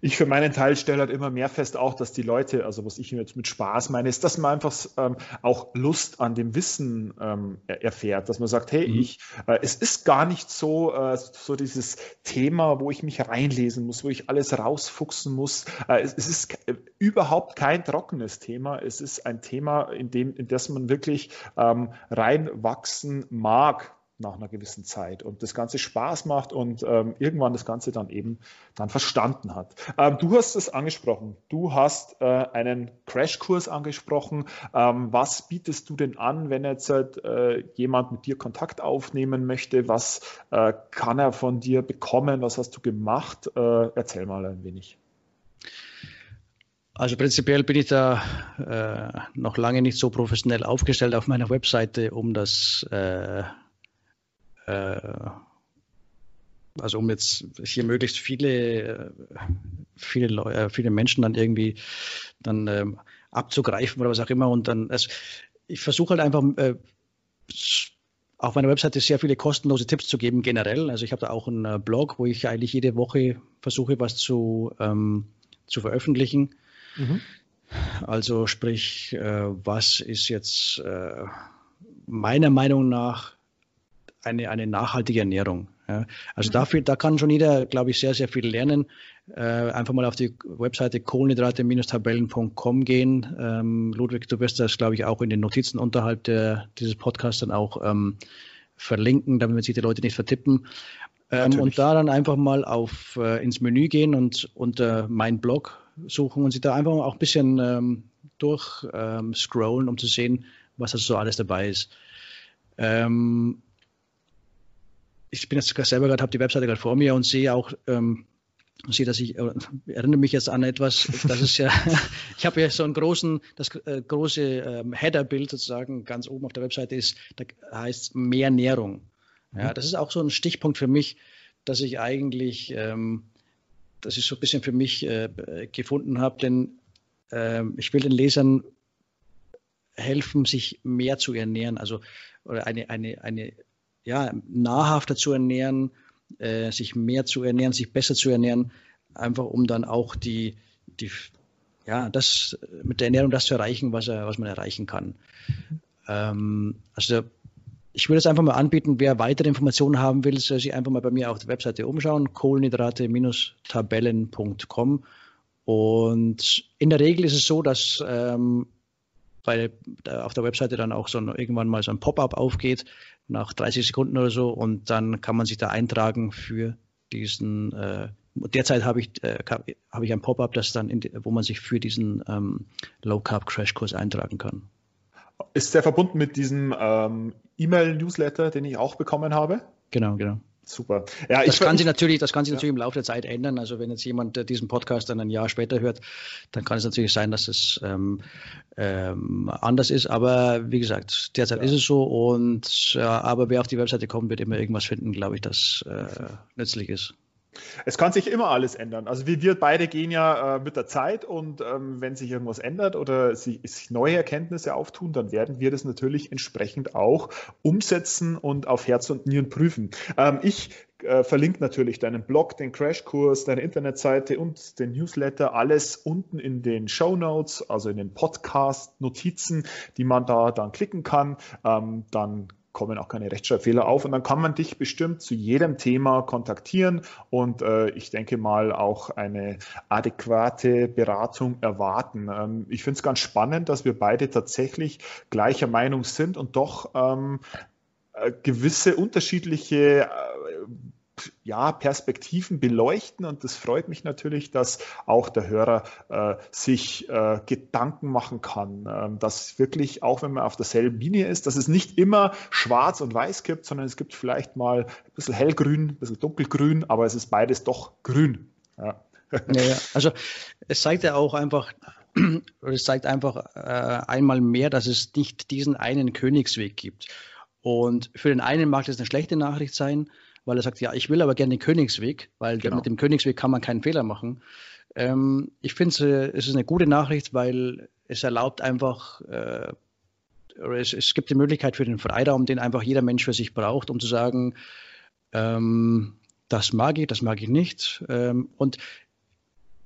ich für meinen Teil stelle halt immer mehr fest auch, dass die Leute, also was ich jetzt mit Spaß meine, ist, dass man einfach ähm, auch Lust an dem Wissen ähm, erfährt, dass man sagt, hey, mhm. ich, äh, es ist gar nicht so, äh, so dieses Thema, wo ich mich reinlesen muss, wo ich alles rausfuchsen muss. Äh, es, ist überhaupt kein trockenes Thema. Es ist ein Thema, in dem, in das man wirklich reinwachsen mag nach einer gewissen Zeit und das Ganze Spaß macht und ähm, irgendwann das Ganze dann eben dann verstanden hat. Ähm, du hast es angesprochen. Du hast äh, einen Crashkurs angesprochen. Ähm, was bietest du denn an, wenn jetzt äh, jemand mit dir Kontakt aufnehmen möchte? Was äh, kann er von dir bekommen? Was hast du gemacht? Äh, erzähl mal ein wenig. Also prinzipiell bin ich da äh, noch lange nicht so professionell aufgestellt auf meiner Webseite, um das äh, also um jetzt hier möglichst viele, viele, Leute, äh, viele Menschen dann irgendwie dann ähm, abzugreifen oder was auch immer. Und dann, also ich versuche halt einfach äh, auf meiner Webseite sehr viele kostenlose Tipps zu geben, generell. Also ich habe da auch einen äh, Blog, wo ich eigentlich jede Woche versuche, was zu, ähm, zu veröffentlichen. Mhm. Also sprich, äh, was ist jetzt äh, meiner Meinung nach eine, eine nachhaltige Ernährung. Ja. Also mhm. dafür, da kann schon jeder, glaube ich, sehr, sehr viel lernen. Äh, einfach mal auf die Webseite kohlenhydrate-tabellen.com gehen. Ähm, Ludwig, du wirst das, glaube ich, auch in den Notizen unterhalb der, dieses Podcasts dann auch ähm, verlinken, damit sich die Leute nicht vertippen. Ähm, und da dann einfach mal auf äh, ins Menü gehen und unter mein Blog suchen und sich da einfach auch ein bisschen ähm, durch ähm, um zu sehen, was da so alles dabei ist. Ähm, ich bin jetzt sogar selber gerade, habe die Webseite gerade vor mir und sehe auch, ähm, sehe, dass ich äh, erinnere mich jetzt an etwas, das ist ja, ich habe ja so einen großen, das äh, große ähm, Header-Bild sozusagen ganz oben auf der Webseite ist, da heißt mehr Nährung. Ja, mhm. das ist auch so ein Stichpunkt für mich, dass ich eigentlich, ähm, das ist so ein bisschen für mich äh, gefunden habe, denn äh, ich will den Lesern helfen, sich mehr zu ernähren, also oder eine, eine, eine ja, nahrhafter zu ernähren, äh, sich mehr zu ernähren, sich besser zu ernähren, einfach um dann auch die, die ja, das mit der Ernährung das zu erreichen, was, er, was man erreichen kann. Ähm, also ich würde es einfach mal anbieten, wer weitere Informationen haben will, soll sich einfach mal bei mir auf der Webseite umschauen, kohlenhydrate-tabellen.com. Und in der Regel ist es so, dass ähm, bei, auf der Webseite dann auch so ein, irgendwann mal so ein Pop-up aufgeht, nach 30 Sekunden oder so und dann kann man sich da eintragen für diesen äh, derzeit habe ich äh, habe ich ein Pop-up, das dann in, wo man sich für diesen ähm, Low Carb Crash Kurs eintragen kann. Ist der verbunden mit diesem ähm, E-Mail Newsletter, den ich auch bekommen habe? Genau, genau. Super. Ja, das, kann sich natürlich, das kann sich ja. natürlich im Laufe der Zeit ändern. Also wenn jetzt jemand diesen Podcast dann ein Jahr später hört, dann kann es natürlich sein, dass es ähm, ähm, anders ist. Aber wie gesagt, derzeit ja. ist es so. Und äh, aber wer auf die Webseite kommt, wird immer irgendwas finden, glaube ich, das äh, nützlich ist. Es kann sich immer alles ändern. Also wir, wir beide gehen ja äh, mit der Zeit und ähm, wenn sich irgendwas ändert oder sich, sich, neue Erkenntnisse auftun, dann werden wir das natürlich entsprechend auch umsetzen und auf Herz und Nieren prüfen. Ähm, ich äh, verlinke natürlich deinen Blog, den Crashkurs, deine Internetseite und den Newsletter, alles unten in den Show Notes, also in den Podcast-Notizen, die man da dann klicken kann. Ähm, dann kommen auch keine Rechtschreibfehler auf und dann kann man dich bestimmt zu jedem Thema kontaktieren und äh, ich denke mal auch eine adäquate Beratung erwarten. Ähm, ich finde es ganz spannend, dass wir beide tatsächlich gleicher Meinung sind und doch ähm, äh, gewisse unterschiedliche äh, ja, Perspektiven beleuchten. Und das freut mich natürlich, dass auch der Hörer äh, sich äh, Gedanken machen kann, äh, dass wirklich, auch wenn man auf derselben Linie ist, dass es nicht immer schwarz und weiß gibt, sondern es gibt vielleicht mal ein bisschen hellgrün, ein bisschen dunkelgrün, aber es ist beides doch grün. Ja. Ja, ja. Also es zeigt ja auch einfach, es zeigt einfach äh, einmal mehr, dass es nicht diesen einen Königsweg gibt. Und für den einen mag das eine schlechte Nachricht sein, weil er sagt, ja, ich will aber gerne den Königsweg, weil genau. mit dem Königsweg kann man keinen Fehler machen. Ähm, ich finde, äh, es ist eine gute Nachricht, weil es erlaubt einfach, äh, es, es, gibt die Möglichkeit für den Freiraum, den einfach jeder Mensch für sich braucht, um zu sagen, ähm, das mag ich, das mag ich nicht. Ähm, und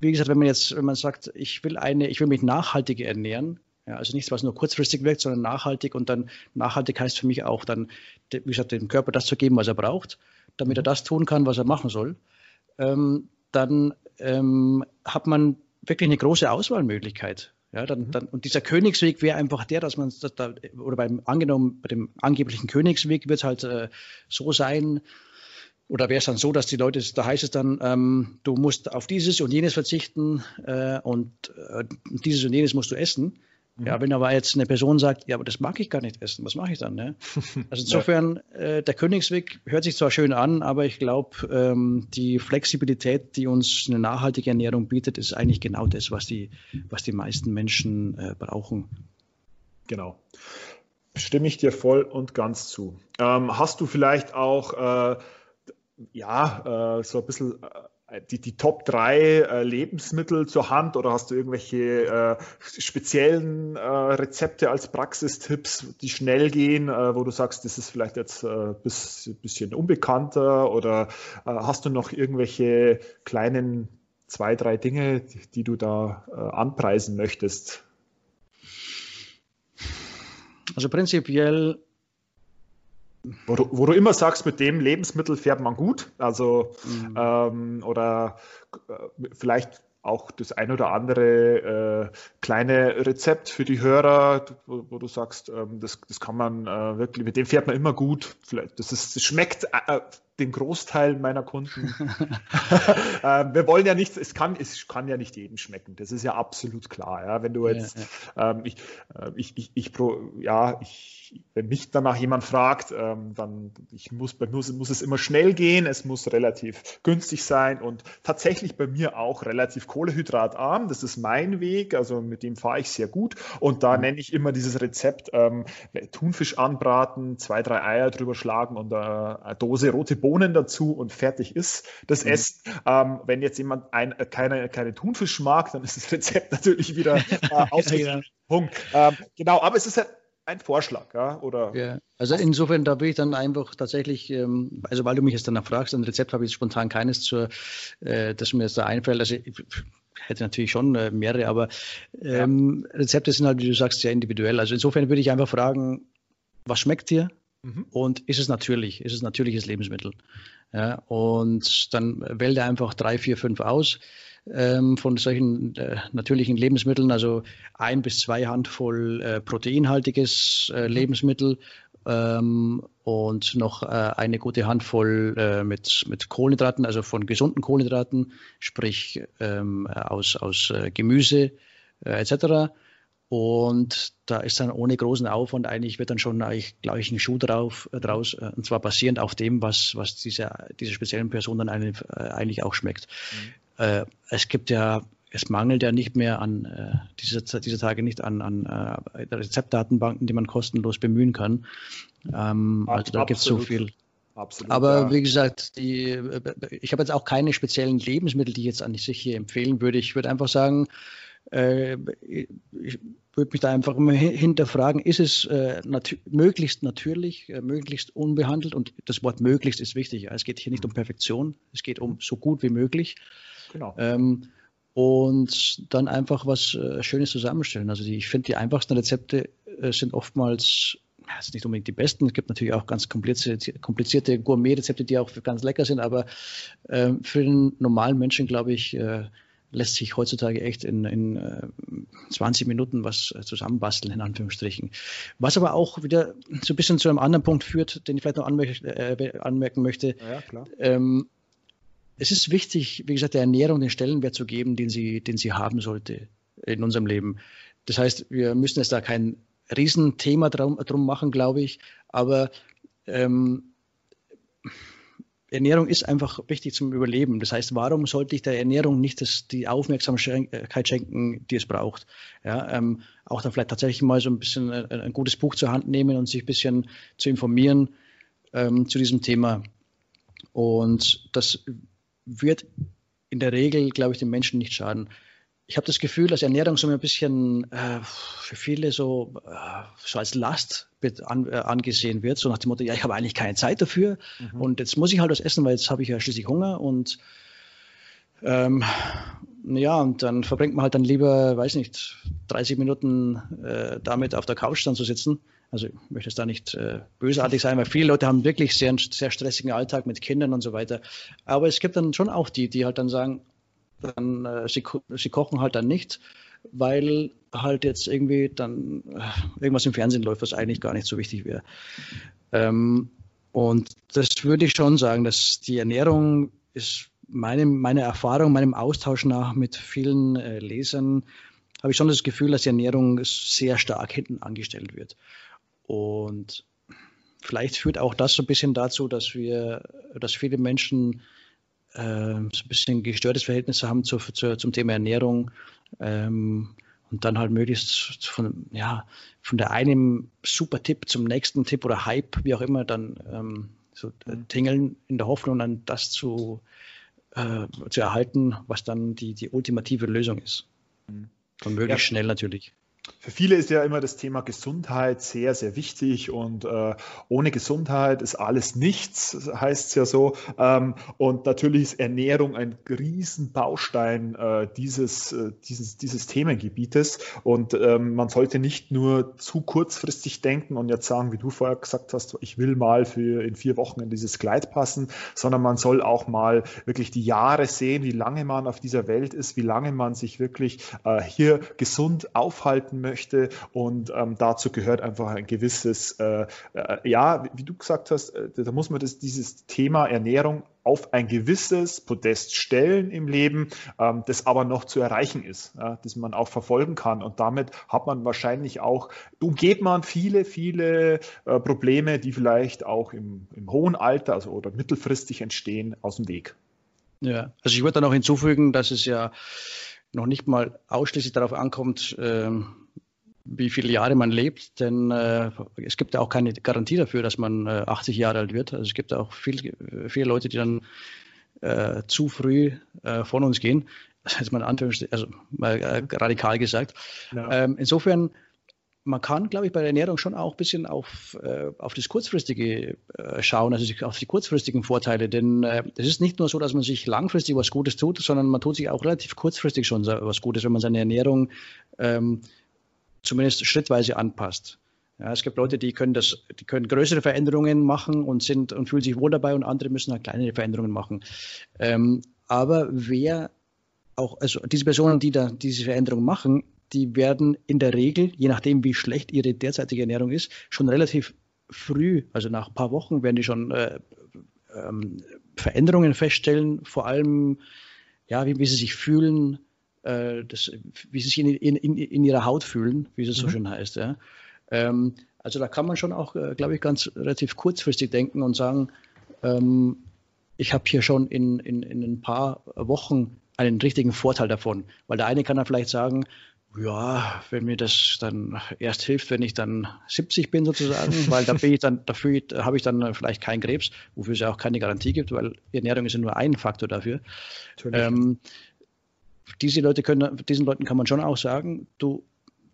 wie gesagt, wenn man jetzt, wenn man sagt, ich will eine, ich will mich nachhaltig ernähren, ja, also nichts, was nur kurzfristig wirkt, sondern nachhaltig und dann nachhaltig heißt für mich auch dann, wie gesagt, dem Körper das zu geben, was er braucht damit er das tun kann, was er machen soll, ähm, dann ähm, hat man wirklich eine große Auswahlmöglichkeit. Ja, dann, mhm. dann, und dieser Königsweg wäre einfach der, dass man, dass da, oder beim angenommen, bei dem angeblichen Königsweg wird es halt äh, so sein, oder wäre es dann so, dass die Leute, da heißt es dann, ähm, du musst auf dieses und jenes verzichten äh, und äh, dieses und jenes musst du essen. Ja, mhm. wenn aber jetzt eine Person sagt, ja, aber das mag ich gar nicht essen, was mache ich dann? Ne? Also insofern, äh, der Königsweg hört sich zwar schön an, aber ich glaube, ähm, die Flexibilität, die uns eine nachhaltige Ernährung bietet, ist eigentlich genau das, was die, was die meisten Menschen äh, brauchen. Genau. Stimme ich dir voll und ganz zu. Ähm, hast du vielleicht auch äh, ja, äh, so ein bisschen äh, die, die Top 3 äh, Lebensmittel zur Hand oder hast du irgendwelche äh, speziellen äh, Rezepte als Praxistipps, die schnell gehen, äh, wo du sagst, das ist vielleicht jetzt ein äh, bis, bisschen unbekannter oder äh, hast du noch irgendwelche kleinen zwei, drei Dinge, die du da anpreisen möchtest? Also prinzipiell wo du, wo du, immer sagst, mit dem Lebensmittel fährt man gut. Also mhm. ähm, oder äh, vielleicht auch das ein oder andere äh, kleine Rezept für die Hörer, wo, wo du sagst, ähm, das, das kann man äh, wirklich, mit dem fährt man immer gut. Vielleicht, das, ist, das schmeckt äh, den Großteil meiner Kunden. äh, wir wollen ja nicht, es kann, es kann ja nicht jedem schmecken. Das ist ja absolut klar. Ja? Wenn du jetzt, ja, ja. Ähm, ich, äh, ich, ich, ich, pro, ja, ich wenn mich danach jemand fragt, ähm, dann ich muss, bei mir muss es immer schnell gehen, es muss relativ günstig sein und tatsächlich bei mir auch relativ kohlehydratarm. Das ist mein Weg, also mit dem fahre ich sehr gut. Und da mhm. nenne ich immer dieses Rezept ähm, Thunfisch anbraten, zwei, drei Eier drüber schlagen und äh, eine Dose rote Bohnen dazu und fertig ist das mhm. Essen. Ähm, wenn jetzt jemand ein, äh, keine, keine Thunfisch mag, dann ist das Rezept natürlich wieder äh, ja. Punkt. Ähm, genau, aber es ist halt ein Vorschlag, ja, oder? Ja, also insofern, da will ich dann einfach tatsächlich, ähm, also weil du mich jetzt danach fragst, ein Rezept habe ich spontan keines zur, äh, das mir jetzt da einfällt. Also ich hätte natürlich schon äh, mehrere, aber ähm, ja. Rezepte sind halt, wie du sagst, sehr individuell. Also insofern würde ich einfach fragen, was schmeckt dir? Mhm. Und ist es natürlich? Ist es natürliches Lebensmittel? Ja, und dann wähle einfach drei, vier, fünf aus ähm, von solchen äh, natürlichen Lebensmitteln, also ein bis zwei Handvoll äh, proteinhaltiges äh, mhm. Lebensmittel ähm, und noch äh, eine gute Handvoll äh, mit, mit Kohlenhydraten, also von gesunden Kohlenhydraten, sprich ähm, aus, aus äh, Gemüse etc. Und da ist dann ohne großen Aufwand eigentlich, wird dann schon eigentlich, glaube ich, ein Schuh drauf, äh, draus, äh, und zwar basierend auf dem, was, was dieser, dieser speziellen Person dann eine, äh, eigentlich auch schmeckt. Mhm. Äh, es gibt ja, es mangelt ja nicht mehr an, äh, diese, diese Tage nicht an, an äh, Rezeptdatenbanken, die man kostenlos bemühen kann. Ähm, also da gibt es so viel. Absolut, Aber ja. wie gesagt, die, ich habe jetzt auch keine speziellen Lebensmittel, die ich jetzt an sich hier empfehlen würde. Ich würde einfach sagen, äh, ich würde mich da einfach immer hinterfragen, ist es äh, nat möglichst natürlich, äh, möglichst unbehandelt und das Wort möglichst ist wichtig. Es geht hier nicht um Perfektion, es geht um so gut wie möglich. Genau. Ähm, und dann einfach was äh, Schönes zusammenstellen. Also die, ich finde, die einfachsten Rezepte äh, sind oftmals ja, ist nicht unbedingt die besten. Es gibt natürlich auch ganz komplizierte, komplizierte Gourmet-Rezepte, die auch ganz lecker sind, aber äh, für den normalen Menschen, glaube ich, äh, lässt sich heutzutage echt in, in äh, 20 Minuten was zusammenbasteln, in Anführungsstrichen. Was aber auch wieder so ein bisschen zu einem anderen Punkt führt, den ich vielleicht noch anmerk äh, anmerken möchte. Ja, klar. Ähm, es ist wichtig, wie gesagt, der Ernährung den Stellenwert zu geben, den sie, den sie haben sollte in unserem Leben. Das heißt, wir müssen es da kein Riesenthema drum, drum machen, glaube ich, aber ähm, Ernährung ist einfach wichtig zum Überleben. Das heißt, warum sollte ich der Ernährung nicht das, die Aufmerksamkeit schenken, die es braucht? Ja, ähm, auch da vielleicht tatsächlich mal so ein bisschen ein, ein, gutes Buch zur Hand nehmen und sich ein bisschen zu informieren ähm, zu diesem Thema. Und das wird in der Regel, glaube ich, den Menschen nicht schaden ich habe das Gefühl, dass Ernährung so ein bisschen äh, für viele so, äh, so als Last an, äh, angesehen wird, so nach dem Motto, ja, ich habe eigentlich keine Zeit dafür mhm. und jetzt muss ich halt was essen, weil jetzt habe ich ja schließlich Hunger und ähm, ja, und dann verbringt man halt dann lieber, weiß nicht, 30 Minuten äh, damit auf der Couch dann zu sitzen. Also ich möchte es da nicht äh, bösartig sein, weil viele Leute haben wirklich sehr, sehr stressigen Alltag mit Kindern und so weiter. Aber es gibt dann schon auch die, die halt dann sagen, dann äh, sie, sie kochen halt dann nicht, weil halt jetzt irgendwie dann äh, irgendwas im Fernsehen läuft, was eigentlich gar nicht so wichtig wäre. Ähm, und das würde ich schon sagen, dass die Ernährung ist meinem, meiner Erfahrung, meinem Austausch nach mit vielen äh, Lesern, habe ich schon das Gefühl, dass die Ernährung sehr stark hinten angestellt wird. Und vielleicht führt auch das so ein bisschen dazu, dass wir, dass viele Menschen so ein bisschen gestörtes Verhältnis haben zu, zu, zum Thema Ernährung ähm, und dann halt möglichst von, ja, von der einen super Tipp zum nächsten Tipp oder Hype, wie auch immer, dann ähm, so mhm. tingeln in der Hoffnung, dann das zu, äh, zu erhalten, was dann die, die ultimative Lösung ist. Mhm. Und möglichst ja. schnell natürlich. Für viele ist ja immer das Thema Gesundheit sehr, sehr wichtig und äh, ohne Gesundheit ist alles nichts, heißt es ja so. Ähm, und natürlich ist Ernährung ein Riesenbaustein äh, dieses, äh, dieses, dieses Themengebietes und ähm, man sollte nicht nur zu kurzfristig denken und jetzt sagen, wie du vorher gesagt hast, ich will mal für in vier Wochen in dieses Kleid passen, sondern man soll auch mal wirklich die Jahre sehen, wie lange man auf dieser Welt ist, wie lange man sich wirklich äh, hier gesund aufhalten arbeiten möchte. Und ähm, dazu gehört einfach ein gewisses, äh, äh, ja, wie du gesagt hast, äh, da muss man das, dieses Thema Ernährung auf ein gewisses Podest stellen im Leben, ähm, das aber noch zu erreichen ist, ja, das man auch verfolgen kann. Und damit hat man wahrscheinlich auch, umgeht man viele, viele äh, Probleme, die vielleicht auch im, im hohen Alter also, oder mittelfristig entstehen, aus dem Weg. Ja, also ich würde da noch hinzufügen, dass es ja noch nicht mal ausschließlich darauf ankommt, ähm, wie viele Jahre man lebt, denn äh, es gibt ja auch keine Garantie dafür, dass man äh, 80 Jahre alt wird. Also es gibt auch viel, viele Leute, die dann äh, zu früh äh, von uns gehen. Das heißt man also mal äh, radikal gesagt. Ja. Ähm, insofern, man kann, glaube ich, bei der Ernährung schon auch ein bisschen auf, äh, auf das Kurzfristige schauen, also auf die kurzfristigen Vorteile. Denn es ist nicht nur so, dass man sich langfristig was Gutes tut, sondern man tut sich auch relativ kurzfristig schon was Gutes, wenn man seine Ernährung ähm, zumindest schrittweise anpasst. Ja, es gibt Leute, die können das, die können größere Veränderungen machen und sind und fühlen sich wohl dabei und andere müssen halt kleinere Veränderungen machen. Ähm, aber wer auch, also diese Personen, die da diese Veränderungen machen, die werden in der Regel, je nachdem wie schlecht ihre derzeitige Ernährung ist, schon relativ früh, also nach ein paar Wochen, werden die schon äh, ähm, Veränderungen feststellen, vor allem ja, wie, wie sie sich fühlen, äh, das, wie sie sich in, in, in, ihrer Haut fühlen, wie es mhm. so schön heißt. Ja. Ähm, also da kann man schon auch, äh, glaube ich, ganz relativ kurzfristig denken und sagen, ähm, ich habe hier schon in, in, in ein paar Wochen einen richtigen Vorteil davon. Weil der eine kann dann vielleicht sagen, ja, wenn mir das dann erst hilft, wenn ich dann 70 bin sozusagen, weil da bin ich dann, dafür habe ich dann vielleicht keinen Krebs, wofür es ja auch keine Garantie gibt, weil Ernährung ist ja nur ein Faktor dafür. Ähm, diese Leute können, diesen Leuten kann man schon auch sagen, du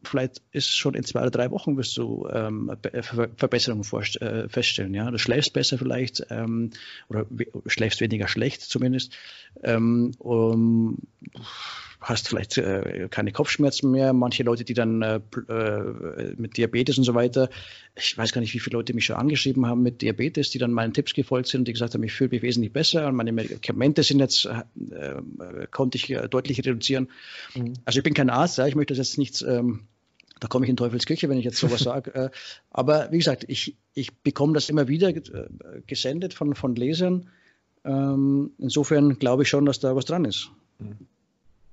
vielleicht ist schon in zwei oder drei Wochen wirst du ähm, Ver Verbesserungen äh, feststellen. Ja, du schläfst besser vielleicht ähm, oder schläfst weniger schlecht zumindest. Ähm, um, hast vielleicht äh, keine Kopfschmerzen mehr. Manche Leute, die dann äh, äh, mit Diabetes und so weiter, ich weiß gar nicht, wie viele Leute mich schon angeschrieben haben mit Diabetes, die dann meinen Tipps gefolgt sind, die gesagt haben, ich fühle mich wesentlich besser und meine Medikamente sind jetzt, äh, äh konnte ich deutlich reduzieren. Mhm. Also ich bin kein Arzt, ja, ich möchte das jetzt nichts ähm, da komme ich in Teufelsküche, wenn ich jetzt sowas sage. Aber wie gesagt, ich, ich bekomme das immer wieder gesendet von, von Lesern. Ähm, insofern glaube ich schon, dass da was dran ist.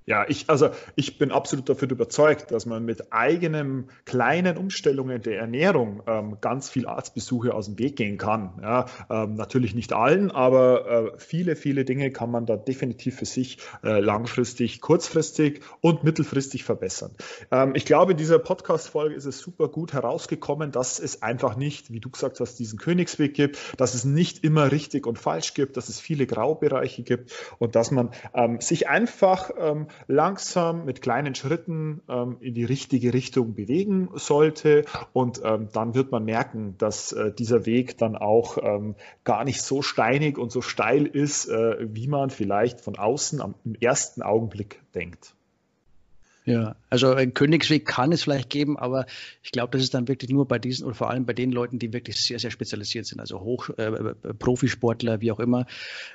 Ja, ich, also ich bin absolut dafür überzeugt, dass man mit eigenen kleinen Umstellungen der Ernährung ähm, ganz viel Arztbesuche aus dem Weg gehen kann. Ja, ähm, natürlich nicht allen, aber äh, viele, viele Dinge kann man da definitiv für sich äh, langfristig, kurzfristig und mittelfristig verbessern. Ähm, ich glaube, in dieser Podcast-Folge ist es super gut herausgekommen, dass es einfach nicht, wie du gesagt hast, diesen Königsweg gibt, dass es nicht immer richtig und falsch gibt, dass es viele Graubereiche gibt und dass man ähm, sich einfach ähm, langsam mit kleinen Schritten ähm, in die richtige Richtung bewegen sollte. Und ähm, dann wird man merken, dass äh, dieser Weg dann auch ähm, gar nicht so steinig und so steil ist, äh, wie man vielleicht von außen am, im ersten Augenblick denkt. Ja, also ein Königsweg kann es vielleicht geben, aber ich glaube, das ist dann wirklich nur bei diesen oder vor allem bei den Leuten, die wirklich sehr, sehr spezialisiert sind, also Hoch, äh, äh, Profisportler, wie auch immer.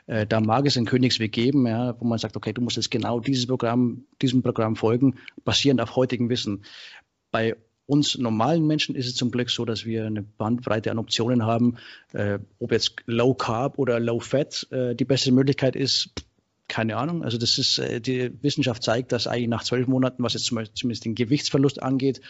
Äh, da mag es einen Königsweg geben, ja, wo man sagt, okay, du musst jetzt genau dieses Programm, diesem Programm folgen, basierend auf heutigem Wissen. Bei uns normalen Menschen ist es zum Glück so, dass wir eine Bandbreite an Optionen haben. Äh, ob jetzt Low Carb oder Low Fat äh, die beste Möglichkeit ist, keine Ahnung. Also das ist, äh, die Wissenschaft zeigt, dass eigentlich nach zwölf Monaten, was jetzt zumindest den Gewichtsverlust angeht,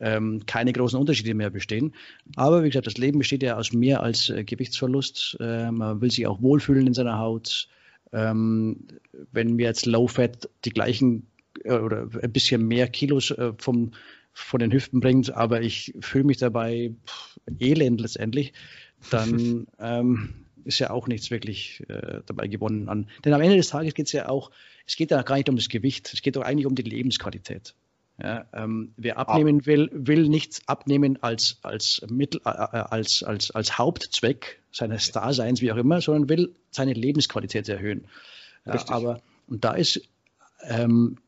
ähm, keine großen Unterschiede mehr bestehen. Aber wie gesagt, das Leben besteht ja aus mehr als äh, Gewichtsverlust. Äh, man will sich auch wohlfühlen in seiner Haut. Ähm, wenn wir jetzt Low Fat die gleichen oder ein bisschen mehr Kilos vom, von den Hüften bringt, aber ich fühle mich dabei elend letztendlich, dann ähm, ist ja auch nichts wirklich äh, dabei gewonnen an. Denn am Ende des Tages geht es ja auch, es geht ja gar nicht um das Gewicht, es geht doch eigentlich um die Lebensqualität. Ja, ähm, wer abnehmen will, will nichts abnehmen als, als, Mittel, äh, äh, als, als, als Hauptzweck seines Daseins, wie auch immer, sondern will seine Lebensqualität erhöhen. Ja, aber, und da ist ähm,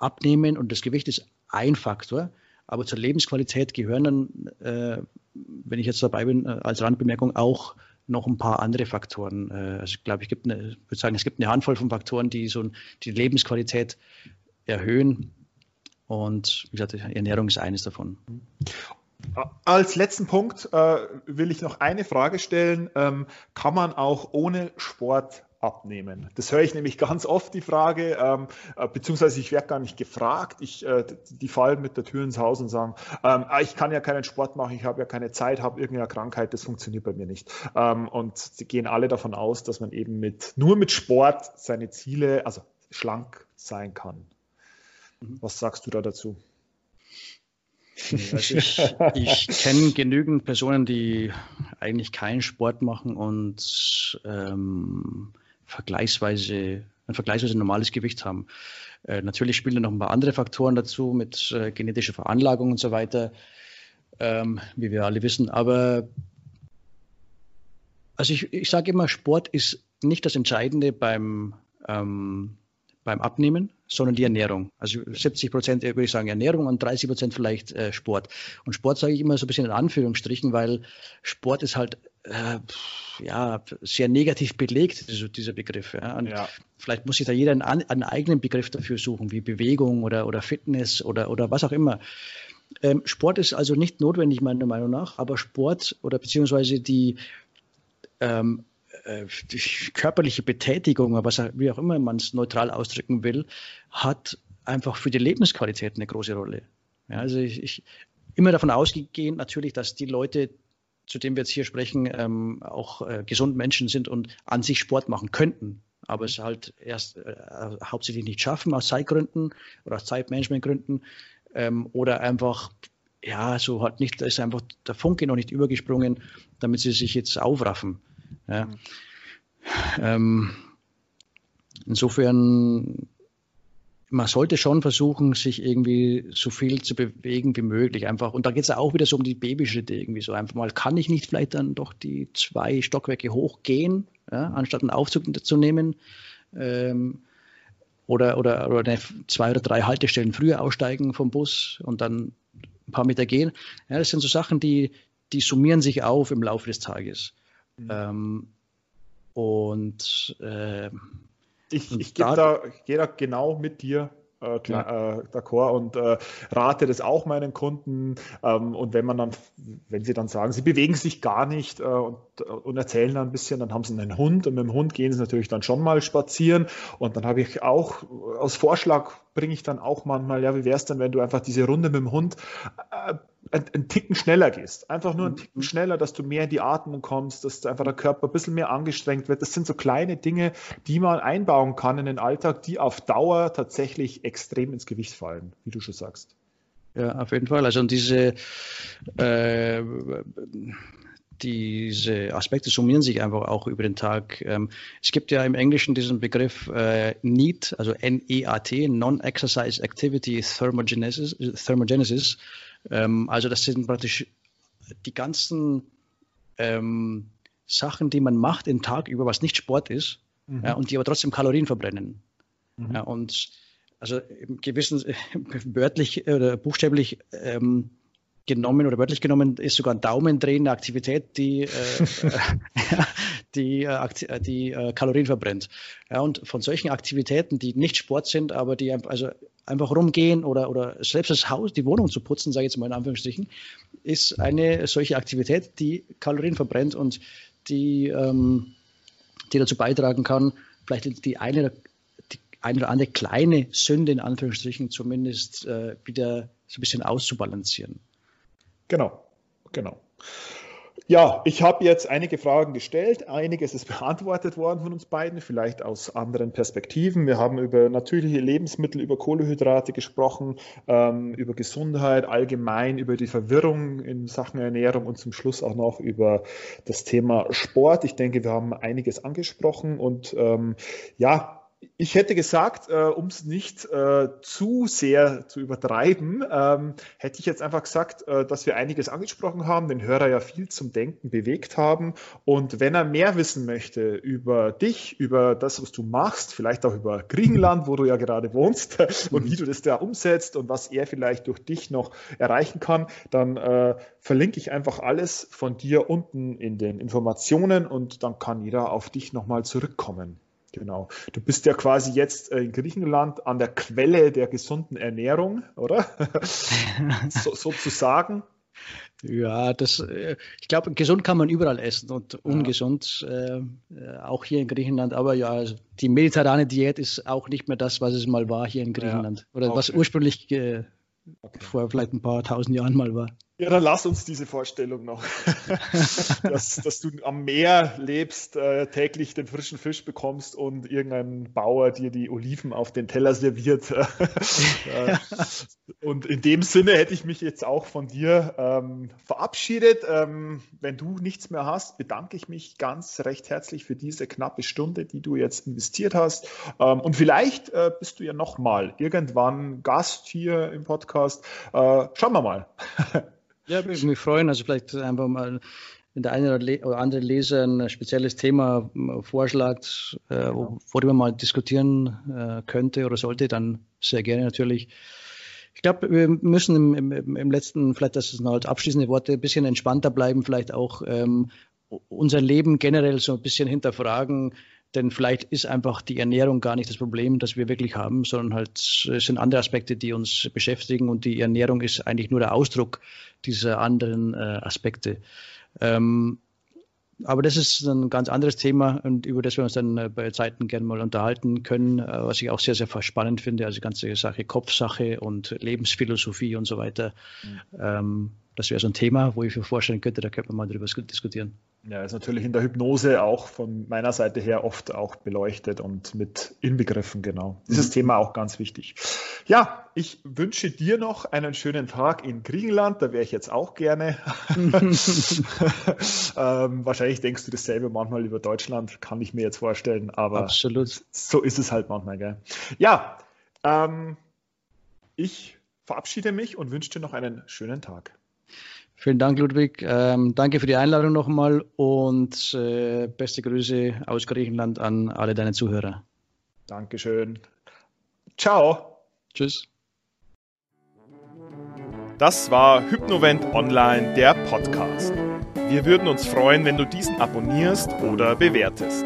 Abnehmen und das Gewicht ist ein Faktor, aber zur Lebensqualität gehören dann, äh, wenn ich jetzt dabei bin, äh, als Randbemerkung auch noch ein paar andere Faktoren. Äh, also ich glaube, ich gibt eine, würde sagen, es gibt eine Handvoll von Faktoren, die so die Lebensqualität erhöhen. Und wie gesagt, Ernährung ist eines davon. Als letzten Punkt äh, will ich noch eine Frage stellen. Ähm, kann man auch ohne Sport abnehmen? Das höre ich nämlich ganz oft, die Frage, ähm, äh, beziehungsweise ich werde gar nicht gefragt. Ich, äh, die fallen mit der Tür ins Haus und sagen, ähm, ah, ich kann ja keinen Sport machen, ich habe ja keine Zeit, habe irgendeine Krankheit, das funktioniert bei mir nicht. Ähm, und sie gehen alle davon aus, dass man eben mit, nur mit Sport seine Ziele, also schlank sein kann. Mhm. Was sagst du da dazu? Also ich, ich kenne genügend Personen, die eigentlich keinen Sport machen und ähm, vergleichsweise ein vergleichsweise normales Gewicht haben. Äh, natürlich spielen da noch ein paar andere Faktoren dazu mit äh, genetischer Veranlagung und so weiter, ähm, wie wir alle wissen. Aber also ich, ich sage immer, Sport ist nicht das Entscheidende beim, ähm, beim Abnehmen, sondern die Ernährung. Also 70 Prozent würde ich sagen Ernährung und 30 Prozent vielleicht äh, Sport. Und Sport sage ich immer so ein bisschen in Anführungsstrichen, weil Sport ist halt äh, ja sehr negativ belegt, dieser, dieser Begriff. Ja. Und ja. vielleicht muss sich da jeder einen, einen, eigenen Begriff dafür suchen, wie Bewegung oder, oder Fitness oder, oder was auch immer. Ähm, Sport ist also nicht notwendig, meiner Meinung nach, aber Sport oder beziehungsweise die ähm, äh, körperliche Betätigung, was wie auch immer man es neutral ausdrücken will, hat einfach für die Lebensqualität eine große Rolle. Ja, also ich, ich immer davon ausgehend natürlich, dass die Leute, zu denen wir jetzt hier sprechen, ähm, auch äh, gesund Menschen sind und an sich Sport machen könnten, aber es halt erst äh, hauptsächlich nicht schaffen aus Zeitgründen oder aus Zeitmanagementgründen ähm, oder einfach ja, so hat nicht, da ist einfach der Funke noch nicht übergesprungen, damit sie sich jetzt aufraffen. Ja. Mhm. Ähm, insofern man sollte schon versuchen, sich irgendwie so viel zu bewegen wie möglich. Einfach. Und da geht es auch wieder so um die Babyschritte irgendwie so. Einfach mal, kann ich nicht vielleicht dann doch die zwei Stockwerke hochgehen, ja, anstatt einen Aufzug zu nehmen? Ähm, oder, oder, oder zwei oder drei Haltestellen früher aussteigen vom Bus und dann ein paar Meter gehen. Ja, das sind so Sachen, die, die summieren sich auf im Laufe des Tages. Mhm. Ähm, und äh, ich, ich gehe da, geh da genau mit dir äh, ja. äh, d'accord und äh, rate das auch meinen Kunden. Ähm, und wenn man dann, wenn sie dann sagen, sie bewegen sich gar nicht äh, und, und, erzählen dann ein bisschen, dann haben sie einen Hund und mit dem Hund gehen sie natürlich dann schon mal spazieren. Und dann habe ich auch aus Vorschlag bringe ich dann auch manchmal, ja, wie wäre es denn, wenn du einfach diese Runde mit dem Hund äh, einen Ticken schneller gehst. Einfach nur einen Ticken mhm. schneller, dass du mehr in die Atmung kommst, dass einfach der Körper ein bisschen mehr angestrengt wird. Das sind so kleine Dinge, die man einbauen kann in den Alltag, die auf Dauer tatsächlich extrem ins Gewicht fallen, wie du schon sagst. Ja, auf jeden Fall. Also diese äh, diese Aspekte summieren sich einfach auch über den Tag. Ähm, es gibt ja im Englischen diesen Begriff äh, NEAT, also N-E-A-T, Non-Exercise Activity Thermogenesis. Thermogenesis. Ähm, also das sind praktisch die ganzen ähm, Sachen, die man macht den Tag über, was nicht Sport ist, mhm. ja, und die aber trotzdem Kalorien verbrennen. Mhm. Ja, und also im gewissen, wörtlich oder buchstäblich ähm, genommen oder wörtlich genommen ist sogar ein Daumendrehen eine Aktivität, die, äh, die, äh, die äh, Kalorien verbrennt. Ja, und von solchen Aktivitäten, die nicht Sport sind, aber die also einfach rumgehen oder, oder selbst das Haus, die Wohnung zu putzen, sage ich jetzt mal in Anführungsstrichen, ist eine solche Aktivität, die Kalorien verbrennt und die, ähm, die dazu beitragen kann, vielleicht die eine, die eine oder andere kleine Sünde in Anführungsstrichen zumindest äh, wieder so ein bisschen auszubalancieren. Genau, genau. Ja, ich habe jetzt einige Fragen gestellt. Einiges ist beantwortet worden von uns beiden, vielleicht aus anderen Perspektiven. Wir haben über natürliche Lebensmittel, über Kohlehydrate gesprochen, ähm, über Gesundheit allgemein, über die Verwirrung in Sachen Ernährung und zum Schluss auch noch über das Thema Sport. Ich denke, wir haben einiges angesprochen und ähm, ja, ich hätte gesagt, äh, um es nicht äh, zu sehr zu übertreiben, ähm, hätte ich jetzt einfach gesagt, äh, dass wir einiges angesprochen haben, den Hörer ja viel zum Denken bewegt haben. Und wenn er mehr wissen möchte über dich, über das, was du machst, vielleicht auch über Griechenland, wo du ja gerade wohnst, und wie du das da umsetzt und was er vielleicht durch dich noch erreichen kann, dann äh, verlinke ich einfach alles von dir unten in den Informationen und dann kann jeder auf dich nochmal zurückkommen. Genau. Du bist ja quasi jetzt in Griechenland an der Quelle der gesunden Ernährung, oder? so, sozusagen. Ja, das, äh, ich glaube, gesund kann man überall essen und ungesund ja. äh, auch hier in Griechenland. Aber ja, also die mediterrane Diät ist auch nicht mehr das, was es mal war hier in Griechenland. Ja, oder okay. was ursprünglich äh, okay. vor vielleicht ein paar tausend Jahren mal war. Ja, dann lass uns diese Vorstellung noch, dass, dass, du am Meer lebst, äh, täglich den frischen Fisch bekommst und irgendein Bauer dir die Oliven auf den Teller serviert. äh, und in dem Sinne hätte ich mich jetzt auch von dir ähm, verabschiedet. Ähm, wenn du nichts mehr hast, bedanke ich mich ganz recht herzlich für diese knappe Stunde, die du jetzt investiert hast. Ähm, und vielleicht äh, bist du ja nochmal irgendwann Gast hier im Podcast. Äh, schauen wir mal. Ja, würde mich freuen. Also vielleicht einfach mal, wenn der eine oder andere Leser ein spezielles Thema äh, vorschlägt, äh, worüber man mal diskutieren äh, könnte oder sollte, dann sehr gerne natürlich. Ich glaube, wir müssen im, im, im, letzten, vielleicht das sind halt abschließende Worte, ein bisschen entspannter bleiben, vielleicht auch ähm, unser Leben generell so ein bisschen hinterfragen, denn vielleicht ist einfach die Ernährung gar nicht das Problem, das wir wirklich haben, sondern halt es sind andere Aspekte, die uns beschäftigen und die Ernährung ist eigentlich nur der Ausdruck dieser anderen äh, Aspekte. Ähm, aber das ist ein ganz anderes Thema und über das wir uns dann äh, bei Zeiten gerne mal unterhalten können, äh, was ich auch sehr, sehr spannend finde. Also die ganze Sache Kopfsache und Lebensphilosophie und so weiter. Mhm. Ähm, das wäre so ein Thema, wo ich mir vorstellen könnte, da könnte man mal drüber diskutieren. Ja, ist natürlich in der Hypnose auch von meiner Seite her oft auch beleuchtet und mit inbegriffen, genau. Dieses mhm. Thema auch ganz wichtig. Ja, ich wünsche dir noch einen schönen Tag in Griechenland, da wäre ich jetzt auch gerne. ähm, wahrscheinlich denkst du dasselbe manchmal über Deutschland, kann ich mir jetzt vorstellen, aber Absolut. so ist es halt manchmal, gell? Ja, ähm, ich verabschiede mich und wünsche dir noch einen schönen Tag. Vielen Dank, Ludwig. Ähm, danke für die Einladung nochmal und äh, beste Grüße aus Griechenland an alle deine Zuhörer. Dankeschön. Ciao. Tschüss. Das war Hypnovent Online, der Podcast. Wir würden uns freuen, wenn du diesen abonnierst oder bewertest.